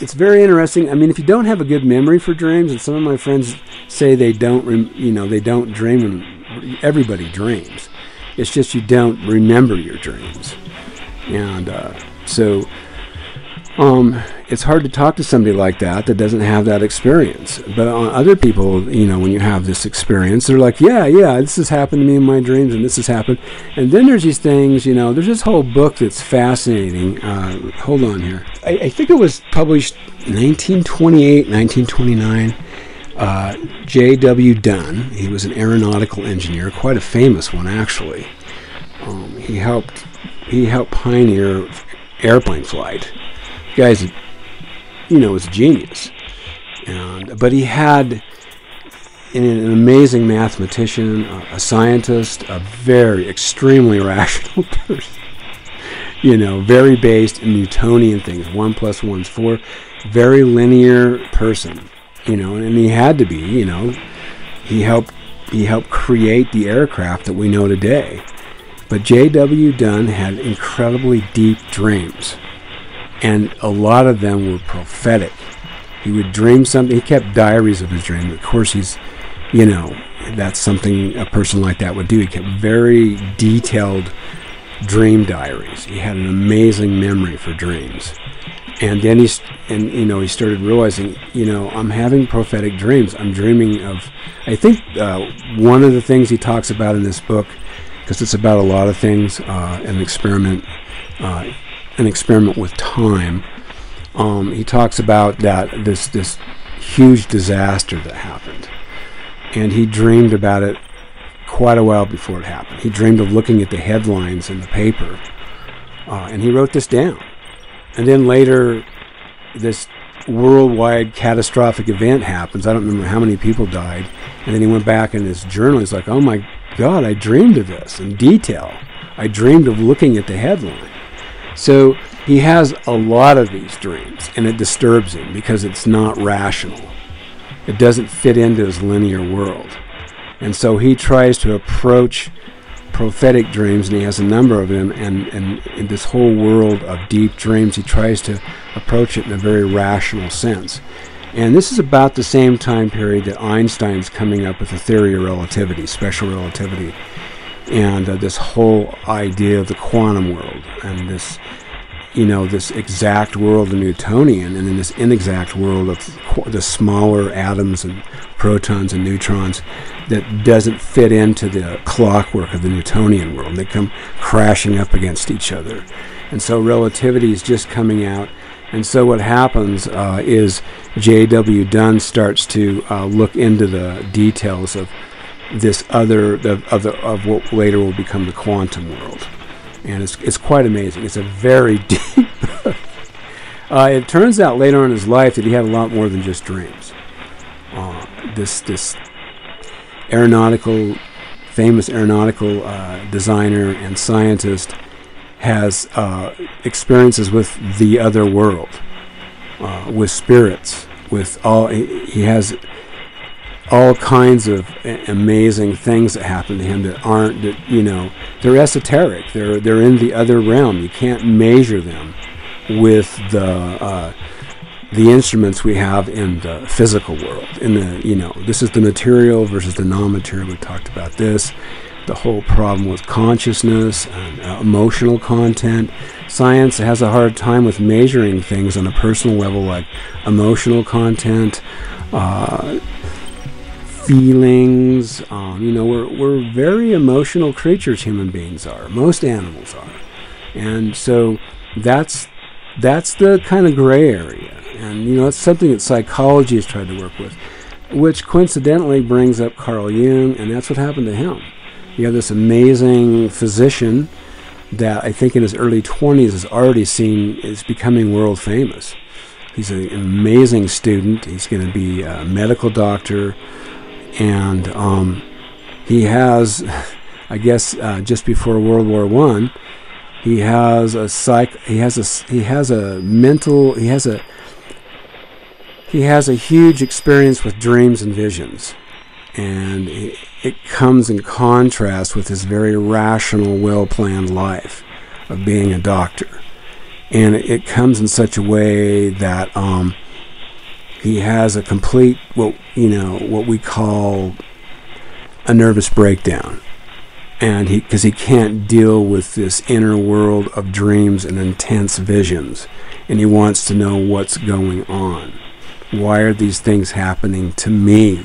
it's very interesting. I mean, if you don't have a good memory for dreams, and some of my friends say they don't, rem- you know, they don't dream, and everybody dreams. It's just you don't remember your dreams, and uh, so um, it's hard to talk to somebody like that that doesn't have that experience. But on other people, you know, when you have this experience, they're like, yeah, yeah, this has happened to me in my dreams, and this has happened. And then there's these things, you know, there's this whole book that's fascinating. Uh, hold on here. I, I, think it was published 1928, 1929. Uh, J.W. Dunne, he was an aeronautical engineer, quite a famous one actually. Um, he helped he helped pioneer airplane flight guy's, you know, was a genius. And, but he had an, amazing mathematician, a, scientist, a very extremely rational person. You know, very based in Newtonian things. One plus one's four. Very linear person. You know, and he had to be. You know, he helped he helped create the aircraft that we know today. But J.W. Dunne had incredibly deep dreams and a lot of them were prophetic. He would dream something. He kept diaries of his dreams. Of course, he's, you know, that's something a person like that would do. He kept very detailed dream diaries. He had an amazing memory for dreams. And then he's, and you know, he started realizing, you know, I'm having prophetic dreams. I'm dreaming of. I think uh, one of the things he talks about in this book, because it's about a lot of things, uh, an experiment. Uh, an experiment with time. Um, he talks about that this this huge disaster that happened, and he dreamed about it quite a while before it happened. He dreamed of looking at the headlines in the paper, uh, and he wrote this down. And then later, this worldwide catastrophic event happens. I don't remember how many people died. And then he went back in his journal. He's like, "Oh my God, I dreamed of this in detail. I dreamed of looking at the headline." So he has a lot of these dreams, and it disturbs him because it's not rational. It doesn't fit into his linear world. And so he tries to approach prophetic dreams, and he has a number of them, and, and in this whole world of deep dreams, he tries to approach it in a very rational sense. And this is about the same time period that Einstein's coming up with the theory of relativity, special relativity. And uh, this whole idea of the quantum world and this you know this exact world of Newtonian and then this inexact world of the smaller atoms and protons and neutrons that doesn't fit into the clockwork of the Newtonian world. They come crashing up against each other. And so relativity is just coming out. And so what happens uh, is J.W. Dunne starts to uh, look into the details of this other of, of, the, of what later will become the quantum world. And it's, it's quite amazing. It's a very deep. uh, it turns out later on in his life that he had a lot more than just dreams. Uh, this this aeronautical, famous aeronautical uh, designer and scientist has uh, experiences with the other world, uh, with spirits, with all. He, he has all kinds of amazing things that happen to him that aren't that you know they're esoteric. They're they're in the other realm. You can't measure them with the uh, the instruments we have in the physical world. In the you know this is the material versus the non-material. We talked about this. The whole problem with consciousness and uh, emotional content. Science has a hard time with measuring things on a personal level, like emotional content. Uh, feelings. Um, you know, we're, we're very emotional creatures, human beings are. Most animals are. And so that's that's the kind of gray area. And, you know, it's something that psychology has tried to work with, which coincidentally brings up Carl Jung, and that's what happened to him. You have this amazing physician that I think in his early 20s is already seen is becoming world famous. He's an amazing student. He's going to be a medical doctor and um, he has, I guess, uh, just before World War One, he has a psych. He has a he has a mental. He has a he has a huge experience with dreams and visions, and it, it comes in contrast with his very rational, well-planned life of being a doctor, and it, it comes in such a way that. Um, he has a complete what you know what we call a nervous breakdown. And he because he can't deal with this inner world of dreams and intense visions. And he wants to know what's going on. Why are these things happening to me?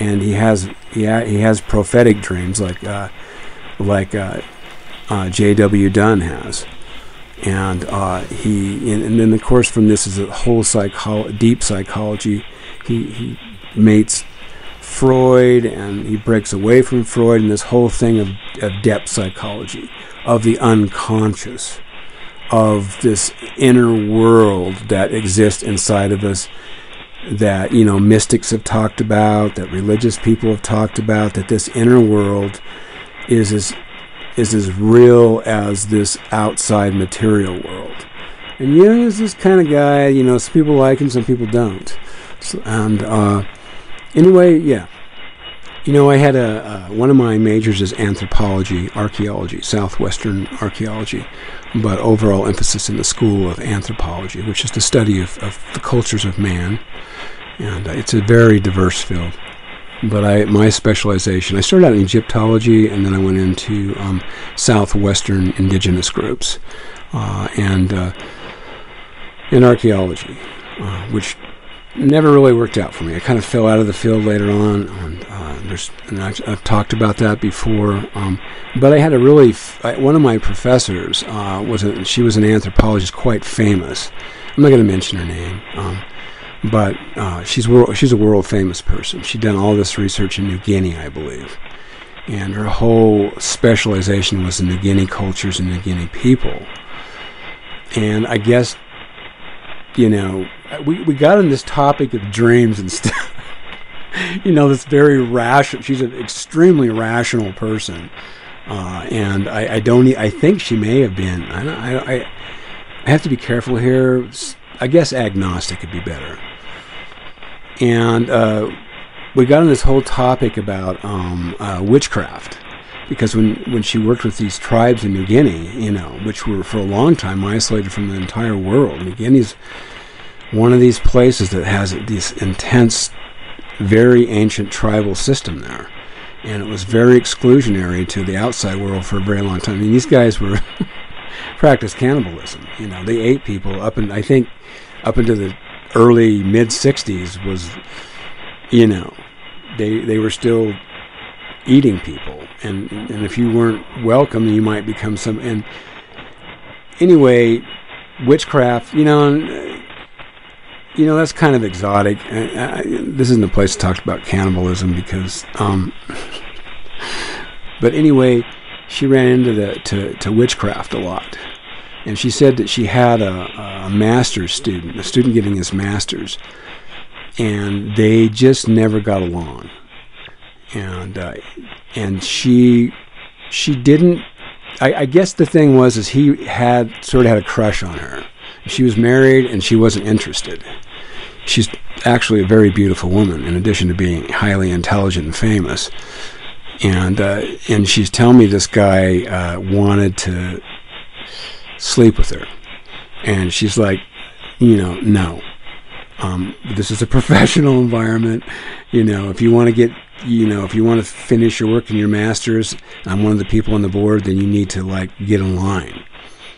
And he has yeah he has prophetic dreams like uh, like uh, uh, J.W. Dunne has and uh, he and, and then of course from this is a whole psycho- deep psychology. He, he mates freud and he breaks away from freud and this whole thing of, of depth psychology of the unconscious of this inner world that exists inside of us that you know mystics have talked about that religious people have talked about that this inner world is as is as real as this outside material world. And Jung is this kind of guy, you know, some people like him, some people don't. So, and uh, anyway, yeah. You know, I had a uh, one of my majors is anthropology, archaeology, southwestern archaeology, but overall emphasis in the school of anthropology, which is the study of, of the cultures of man, and uh, it's a very diverse field but I my specialization I started out in Egyptology and then I went into um, southwestern indigenous groups uh, and uh, in archaeology, uh, which never really worked out for me. I kind of fell out of the field later on. And, uh, and I've, I've talked about that before, um, but I had a really f- I, one of my professors uh, was a, she was an anthropologist quite famous. I'm not going to mention her name. Um, but uh, she's world, she's a world famous person. She'd done all this research in New Guinea, I believe, and her whole specialization was in New Guinea cultures and New Guinea people. And I guess, you know, we we got on this topic of dreams and stuff. you know, this very rational. She's an extremely rational person, uh, and I, I don't. I think she may have been. I, I I have to be careful here. I guess agnostic would be better. And uh, we got on this whole topic about um, uh, witchcraft because when, when she worked with these tribes in New Guinea, you know, which were for a long time isolated from the entire world, New Guinea's one of these places that has this intense, very ancient tribal system there. and it was very exclusionary to the outside world for a very long time. I mean, these guys were practiced cannibalism. You know, they ate people up and I think up into the early mid '60s was, you know, they they were still eating people, and and if you weren't welcome, you might become some. And anyway, witchcraft, you know, you know that's kind of exotic. Uh, this isn't a place to talk about cannibalism because, um, but anyway, she ran into the to, to witchcraft a lot, and she said that she had a, a master's student, a student getting his master's, and they just never got along, and uh, and she she didn't I, I guess the thing was is he had sort of had a crush on her. She was married and she wasn't interested. She's actually a very beautiful woman, in addition to being highly intelligent and famous. And uh, and she's telling me this guy uh, wanted to sleep with her, and she's like, you know, no. Um, this is a professional environment. You know, if you want to get you know, if you want to finish your work in your master's, I'm one of the people on the board, then you need to like get in line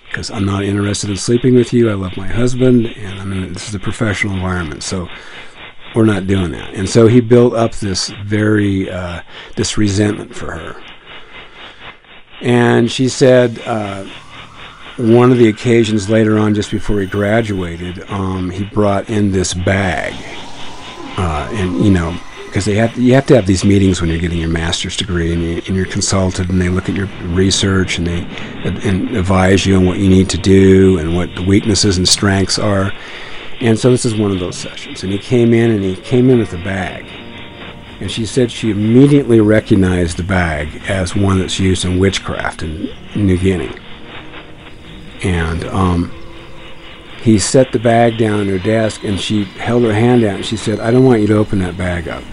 because I'm not interested in sleeping with you. I love my husband, and I'm in, this is a professional environment, so we're not doing that. And so he built up this very uh, this resentment for her, and she said. Uh, one of the occasions later on, just before he graduated, um, he brought in this bag, uh, and you know, because they have you have to have these meetings when you're getting your master's degree and, you, you're consulted and they look at your research and they and advise you on what you need to do and what the weaknesses and strengths are. And so this is one of those sessions. And he came in and he came in with a bag. And she said she immediately recognized the bag as one that's used in witchcraft in New Guinea and um, he set the bag down on her desk and she held her hand out and she said, I don't want you to open that bag up.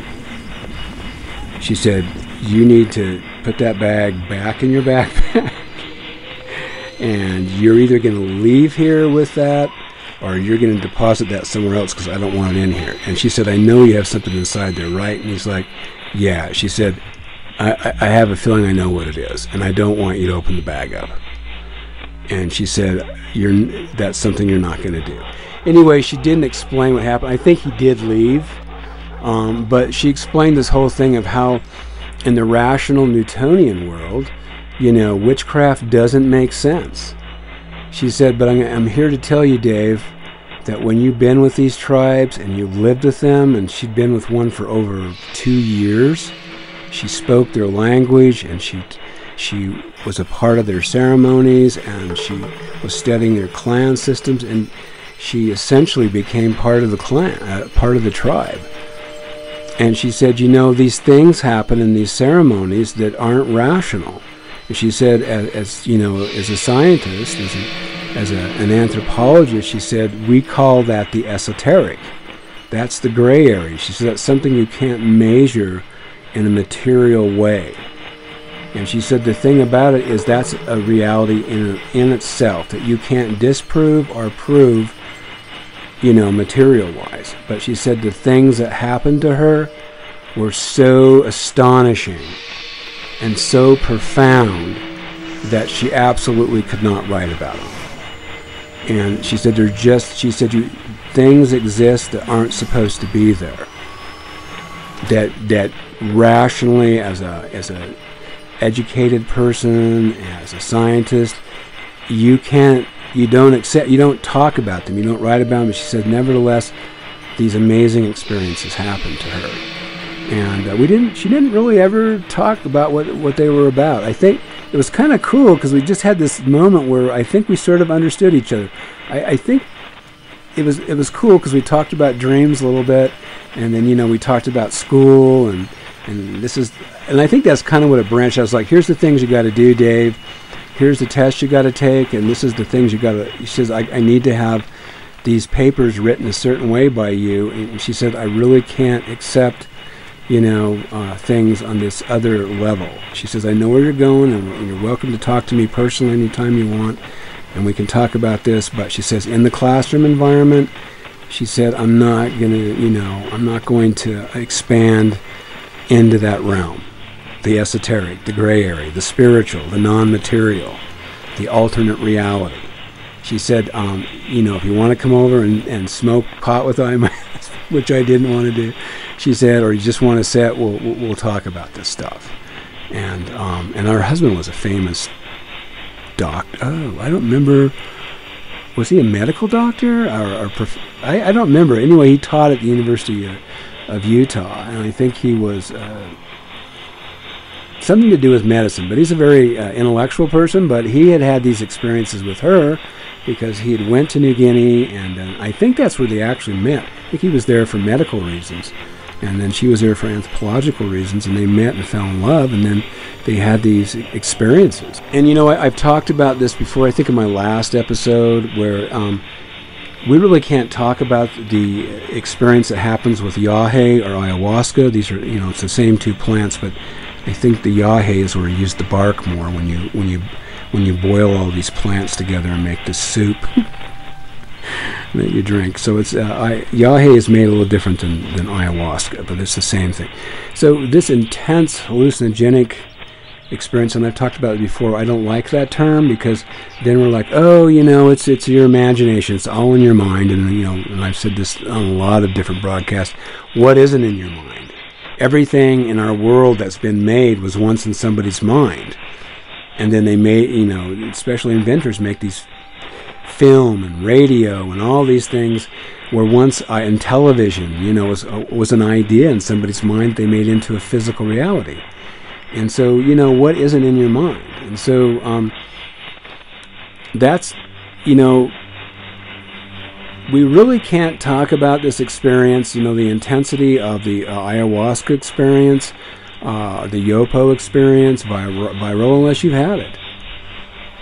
She said, You need to put that bag back in your backpack. and you're either going to leave here with that or you're going to deposit that somewhere else because I don't want it in here. And she said, I know you have something inside there, right? And he's like, Yeah. She said, I, I have a feeling I know what it is, and I don't want you to open the bag up. And she said, "You're that's something you're not going to do." Anyway, she didn't explain what happened. I think he did leave, um, but she explained this whole thing of how, in the rational Newtonian world, you know, witchcraft doesn't make sense. She said, But I'm, I'm here to tell you, Dave, that when you've been with these tribes and you've lived with them, and she'd been with one for over two years, she spoke their language and she she was a part of their ceremonies and she was studying their clan systems and she essentially became part of the clan, uh, part of the tribe. And she said, you know, these things happen in these ceremonies that aren't rational. And she said, as, as you know, as a scientist, as, a, as a, an anthropologist, she said, we call that the esoteric. That's the gray area. She said, that's something you can't measure in a material way. And she said the thing about it is that's a reality in in itself that you can't disprove or prove, you know, material wise. But she said the things that happened to her were so astonishing and so profound that she absolutely could not write about them. And she said they're just she said you things exist that aren't supposed to be there. That that rationally as a as a educated person, as a scientist, you can't, you don't accept, you don't talk about them, you don't write about them. She said, nevertheless, these amazing experiences happened to her. And uh, we didn't, she didn't really ever talk about what, what they were about. I think it was kind of cool because we just had this moment where I think we sort of understood each other. I, I think it was, it was cool because we talked about dreams a little bit. And then, you know, we talked about school and, and this is and I think that's kind of what it branched. I was like, here's the things you got to do, Dave. Here's the test you got to take, and this is the things you got to. She says, I, I need to have these papers written a certain way by you. And she said, I really can't accept, you know, uh, things on this other level. She says, I know where you're going, and you're welcome to talk to me personally anytime you want, and we can talk about this. But she says, in the classroom environment, she said, I'm not to, you know, I'm not going to expand into that realm the esoteric, the gray area, the spiritual, the non-material, the alternate reality. She said, um, you know, if you want to come over and, and smoke pot with I, which I didn't want to do, she said, or you just want to sit, we'll, we'll, talk about this stuff. And um, and our husband was a famous doctor. Oh, I don't remember. Was he a medical doctor or, or prof- I, I don't remember. Anyway, he taught at the University of, of Utah, and I think he was uh, something to do with medicine. But he's a very uh, intellectual person. But he had had these experiences with her because he had went to New Guinea, and uh, I think that's where they actually met. I think he was there for medical reasons, and then she was there for anthropological reasons, and they met and fell in love, and then they had these experiences. And you know, I, I've talked about this before. I think in my last episode where. Um, we really can't talk about the experience that happens with yahe or ayahuasca. These are, you know, it's the same two plants, but I think the yahe is where you use the bark more when you when you when you boil all these plants together and make the soup that you drink. So it's uh, yahe is made a little different than, than ayahuasca, but it's the same thing. So this intense hallucinogenic experience, and I've talked about it before. I don't like that term because then we're like, oh, you know, it's it's your imagination. It's all in your mind, and you know, and I've said this on a lot of different broadcasts. What isn't in your mind? Everything in our world that's been made was once in somebody's mind, and then they made, you know, especially inventors make these film and radio and all these things where once uh, in television, you know, was uh, was an idea in somebody's mind they made into a physical reality. And so, you know, what isn't in your mind? And so, um, that's, you know, we really can't talk about this experience, you know, the intensity of the uh, ayahuasca experience, uh, the Yopo experience, virola, unless you've had it.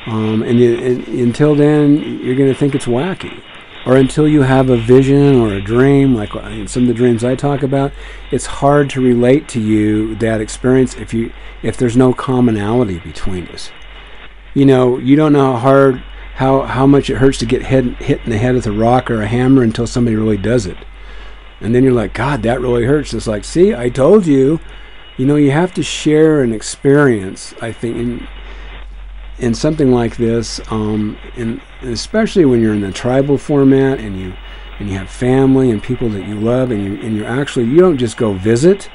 Um, and, and until then, you're going to think it's wacky or until you have a vision or a dream, like uh, some of the dreams I talk about, it's hard to relate to you that experience if you if there's no commonality between us. You know, you don't know how hard how how much it hurts to get hit hit in the head with a rock or a hammer until somebody really does it. And then you're like, God, that really hurts. It's like, see, I told you. You know, you have to share an experience, I think, in, in something like this, um, and especially when you're in the tribal format and you and you have family and people that you love, and you and you actually you don't just go visit,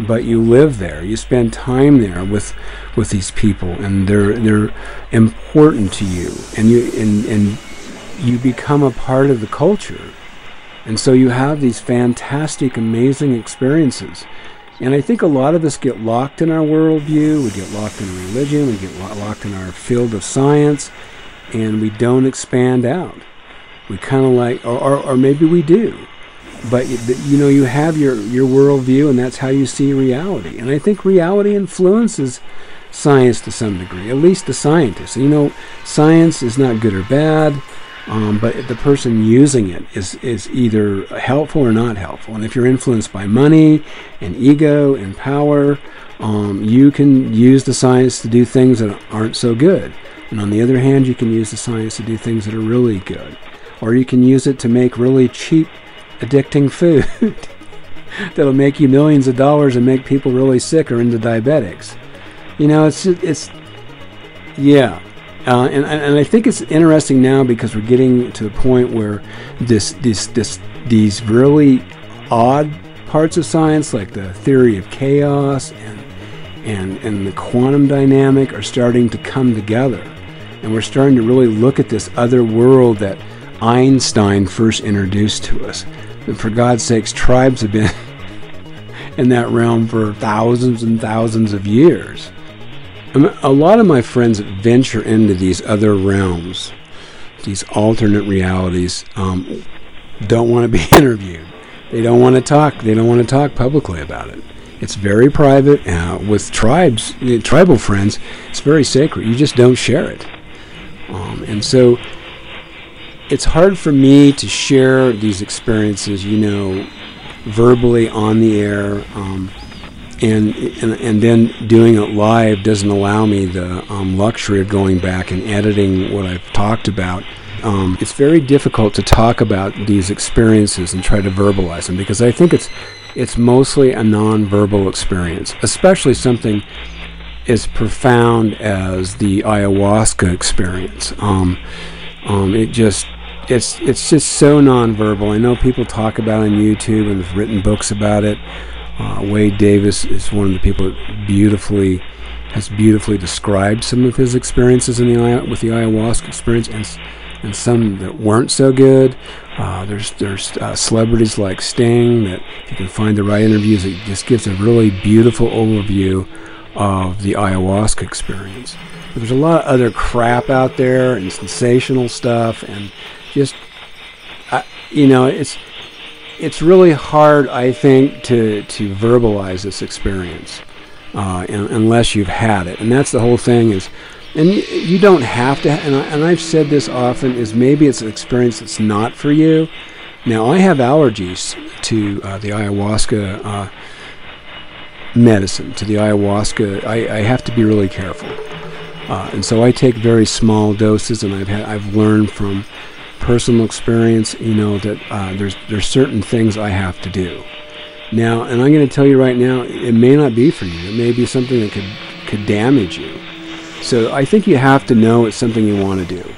but you live there. You spend time there with with these people, and they're they're important to you, and you and and you become a part of the culture, and so you have these fantastic, amazing experiences and I think a lot of us get locked in our worldview, we get locked in religion, we get locked in our field of science, and we don't expand out. We kind of like, or, or, or, maybe we do, but you know, you have your, your worldview, and that's how you see reality. And I think reality influences science to some degree, at least the scientists. You know, science is not good or bad. Um, but the person using it is, is either helpful or not helpful. And if you're influenced by money and ego and power, um, you can use the science to do things that aren't so good. And on the other hand, you can use the science to do things that are really good. Or you can use it to make really cheap, addicting food that'll make you millions of dollars and make people really sick or into diabetics. You know, it's it's yeah. Uh, and, and I think it's interesting now because we're getting to the point where this, this, this, these really odd parts of science, like the theory of chaos and, and, and the quantum dynamic, are starting to come together. And we're starting to really look at this other world that Einstein first introduced to us. And for God's sakes, tribes have been in that realm for thousands and thousands of years. A lot of my friends venture into these other realms, these alternate realities, um, don't want to be interviewed. They don't want to talk. They don't want to talk publicly about it. It's very private. Uh, with tribes, tribal friends, it's very sacred. You just don't share it. Um, and so it's hard for me to share these experiences, you know, verbally on the air. Um, and, and and then doing it live doesn't allow me the um, luxury of going back and editing what I've talked about. Um, it's very difficult to talk about these experiences and try to verbalize them because I think it's it's mostly a non-verbal experience, especially something as profound as the ayahuasca experience. Um, um, it just it's it's just so nonverbal. I know people talk about it on YouTube and have written books about it. Uh, Wade Davis is one of the people that beautifully has beautifully described some of his experiences in the with the ayahuasca experience, and and some that weren't so good. Uh, there's there's uh, celebrities like Sting that if you can find the right interviews. It just gives a really beautiful overview of the ayahuasca experience. But there's a lot of other crap out there and sensational stuff and just I, you know it's it's really hard I think to to verbalize this experience uh, un- unless you've had it. And that's the whole thing is and you, you don't have to and, I, and I've said this often is maybe it's an experience that's not for you. Now I have allergies to uh, the ayahuasca uh, medicine to the ayahuasca. I, I have to be really careful. Uh, and so I take very small doses and I've had I've learned from personal experience you know that uh, there's there's certain things I have to do. Now and I'm going to tell you right now it may not be for you. It may be something that could could damage you. So I think you have to know it's something you want to do.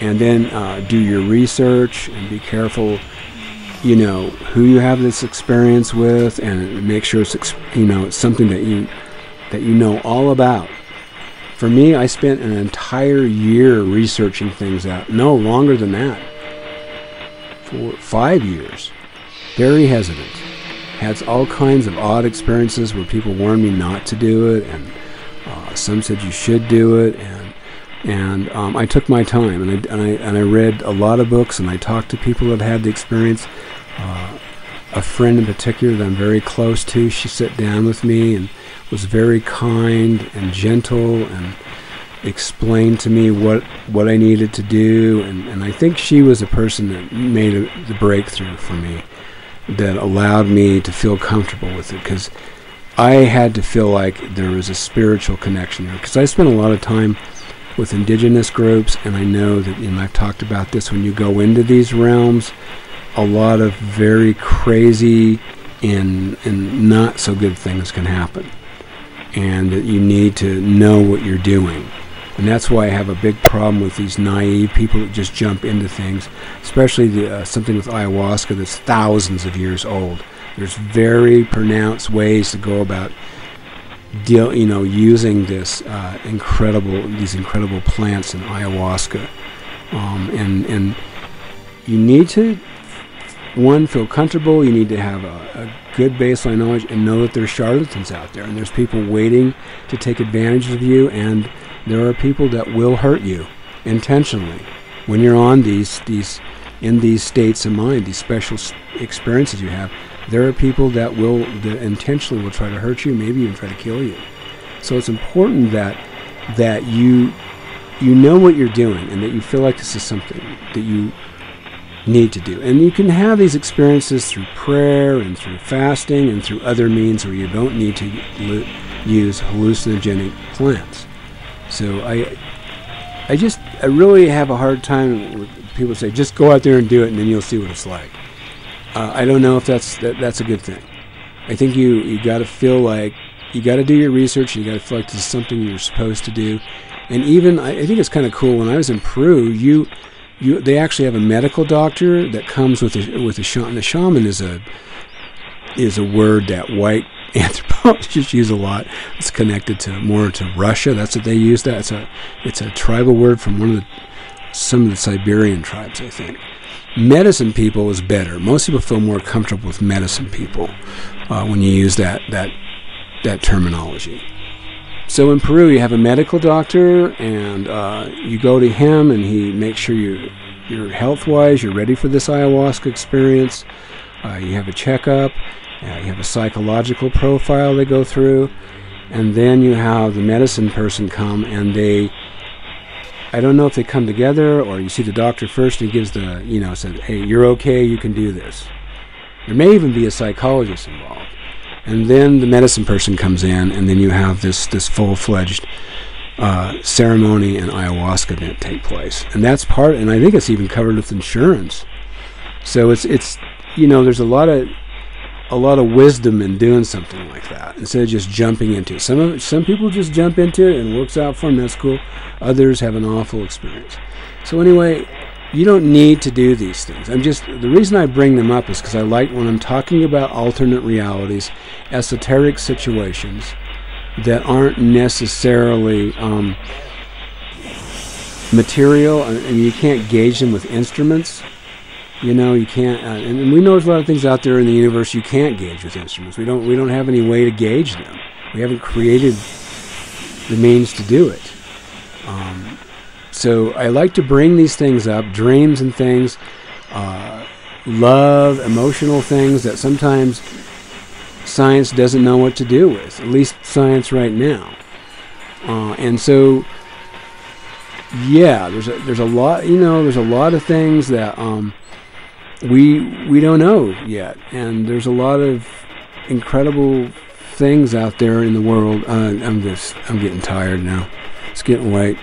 And then uh, do your research and be careful you know who you have this experience with and make sure it's you know it's something that you that you know all about for me i spent an entire year researching things out. No longer than that. For five years. Very hesitant. Had all kinds of odd experiences where people warned me not to do it and uh, some said you should do it and and um, I took my time and I, and I and I read a lot of books and I talked to people that had the experience. Uh, a friend in particular that I'm very close to, she sat down with me and was very kind and gentle and explained to me what what I needed to do. And, and I think she was a person that made a, the breakthrough for me that allowed me to feel comfortable with it. Because I had to feel like there was a spiritual connection there. Because I spent a lot of time with indigenous groups, and I know that, and I've talked about this, when you go into these realms, a lot of very crazy and, and not so good things can happen. And that you need to know what you're doing. And that's why I have a big problem with these naive people that just jump into things, especially the, uh, something with ayahuasca that's thousands of years old. There's very pronounced ways to go about deal, you know, using this uh, incredible, these incredible plants in ayahuasca, um, and and you need to one feel comfortable. You need to have a, a good baseline knowledge and know that there's charlatans out there, and there's people waiting to take advantage of you, and there are people that will hurt you intentionally when you're on these these in these states of mind, these special experiences you have there are people that will that intentionally will try to hurt you, maybe even try to kill you. So it's important that that you you know what you're doing and that you feel like this is something that you need to do. And you can have these experiences through prayer and through fasting and through other means where you don't need to use hallucinogenic plants. So I I just I really have a hard time with people say just go out there and do it and then you'll see what it's like. Uh, I don't know if that's that, that's a good thing. I think you you got to feel like you got to do your research. and You got to feel like this is something you're supposed to do. And even I, I think it's kind of cool. When I was in Peru, you you they actually have a medical doctor that comes with a with a shaman. A shaman is a is a word that white anthropologists use a lot. It's connected to more to Russia. That's what they use. That it's a it's a tribal word from one of the some of the Siberian tribes, I think medicine people is better. Most people feel more comfortable with medicine people uh, when you use that that that terminology. So in Peru, you have a medical doctor, and uh, you go to him, and he makes sure you you're health wise, you're ready for this ayahuasca experience. Uh, you have a checkup. Uh, you have a psychological profile they go through, and then you have the medicine person come, and they I don't know if they come together or you see the doctor first and he gives the, you know, said, hey, you're okay, you can do this. There may even be a psychologist involved. And then the medicine person comes in, and then you have this, this full fledged uh, ceremony and ayahuasca event take place. And that's part, and I think it's even covered with insurance. So it's, it's you know, there's a lot of a lot of wisdom in doing something like that instead of just jumping into it. Some of some people just jump into it and it works out for them. That's cool. Others have an awful experience. So anyway, you don't need to do these things. I'm just the reason I bring them up is because I like when I'm talking about alternate realities, esoteric situations that aren't necessarily um, material, and and you can't gauge them with instruments. You know, you can't, uh, and we know there's a lot of things out there in the universe you can't gauge with instruments. We don't, we don't have any way to gauge them. We haven't created the means to do it. Um, so I like to bring these things up, dreams and things, uh, love, emotional things that sometimes science doesn't know what to do with. At least science right now. Uh, and so, yeah, there's a, there's a lot. You know, there's a lot of things that um, we we don't know yet, and there's a lot of incredible things out there in the world. Uh, I'm just I'm getting tired now. It's getting late.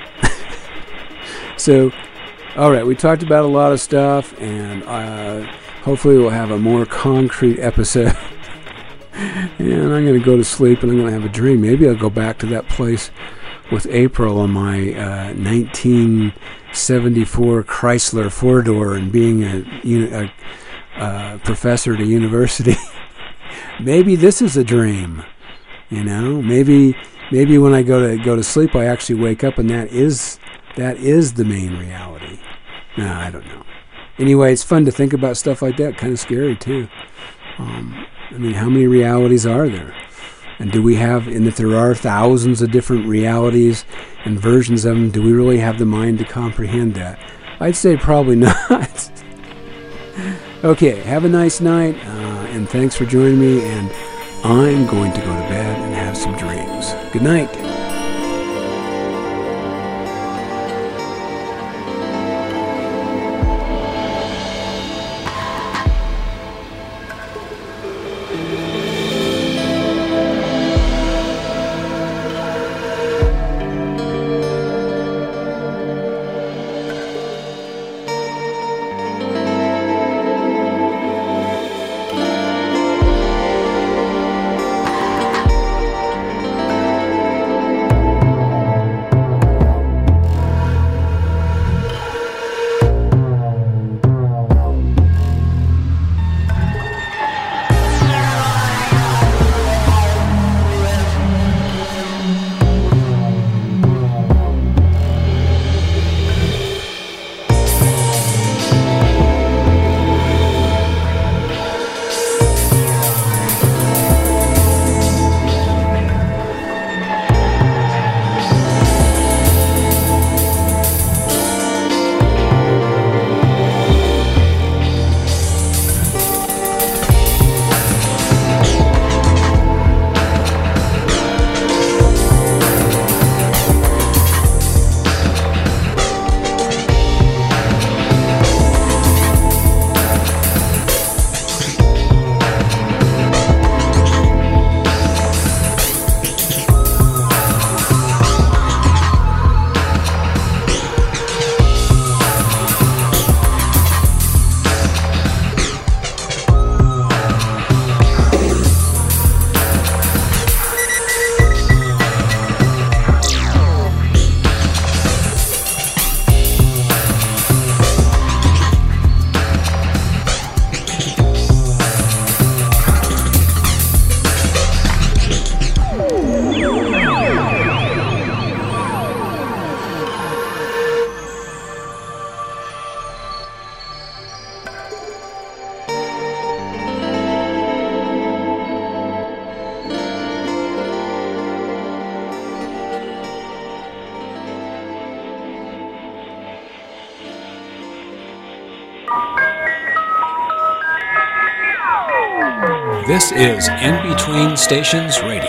So, all right, we talked about a lot of stuff, and uh, hopefully we'll have a more concrete episode. and I'm going to go to sleep, and I'm going to have a dream. Maybe I'll go back to that place with April on my uh, 1974 Chrysler four door and being a, uni- a uh, professor at a university. maybe this is a dream. You know, maybe maybe when I go to go to sleep, I actually wake up and that is that is the main reality. No, I don't know. Anyway, it's fun to think about stuff like that. Kind of scary too. Um, I mean, how many realities are there? And do we have, and if there are thousands of different realities and versions of them, do we really have the mind to comprehend that? I'd say probably not. okay, have a nice night, uh, and thanks for joining me. And I'm going to go to bed and have some dreams. Good night. Is In Between Stations Radio.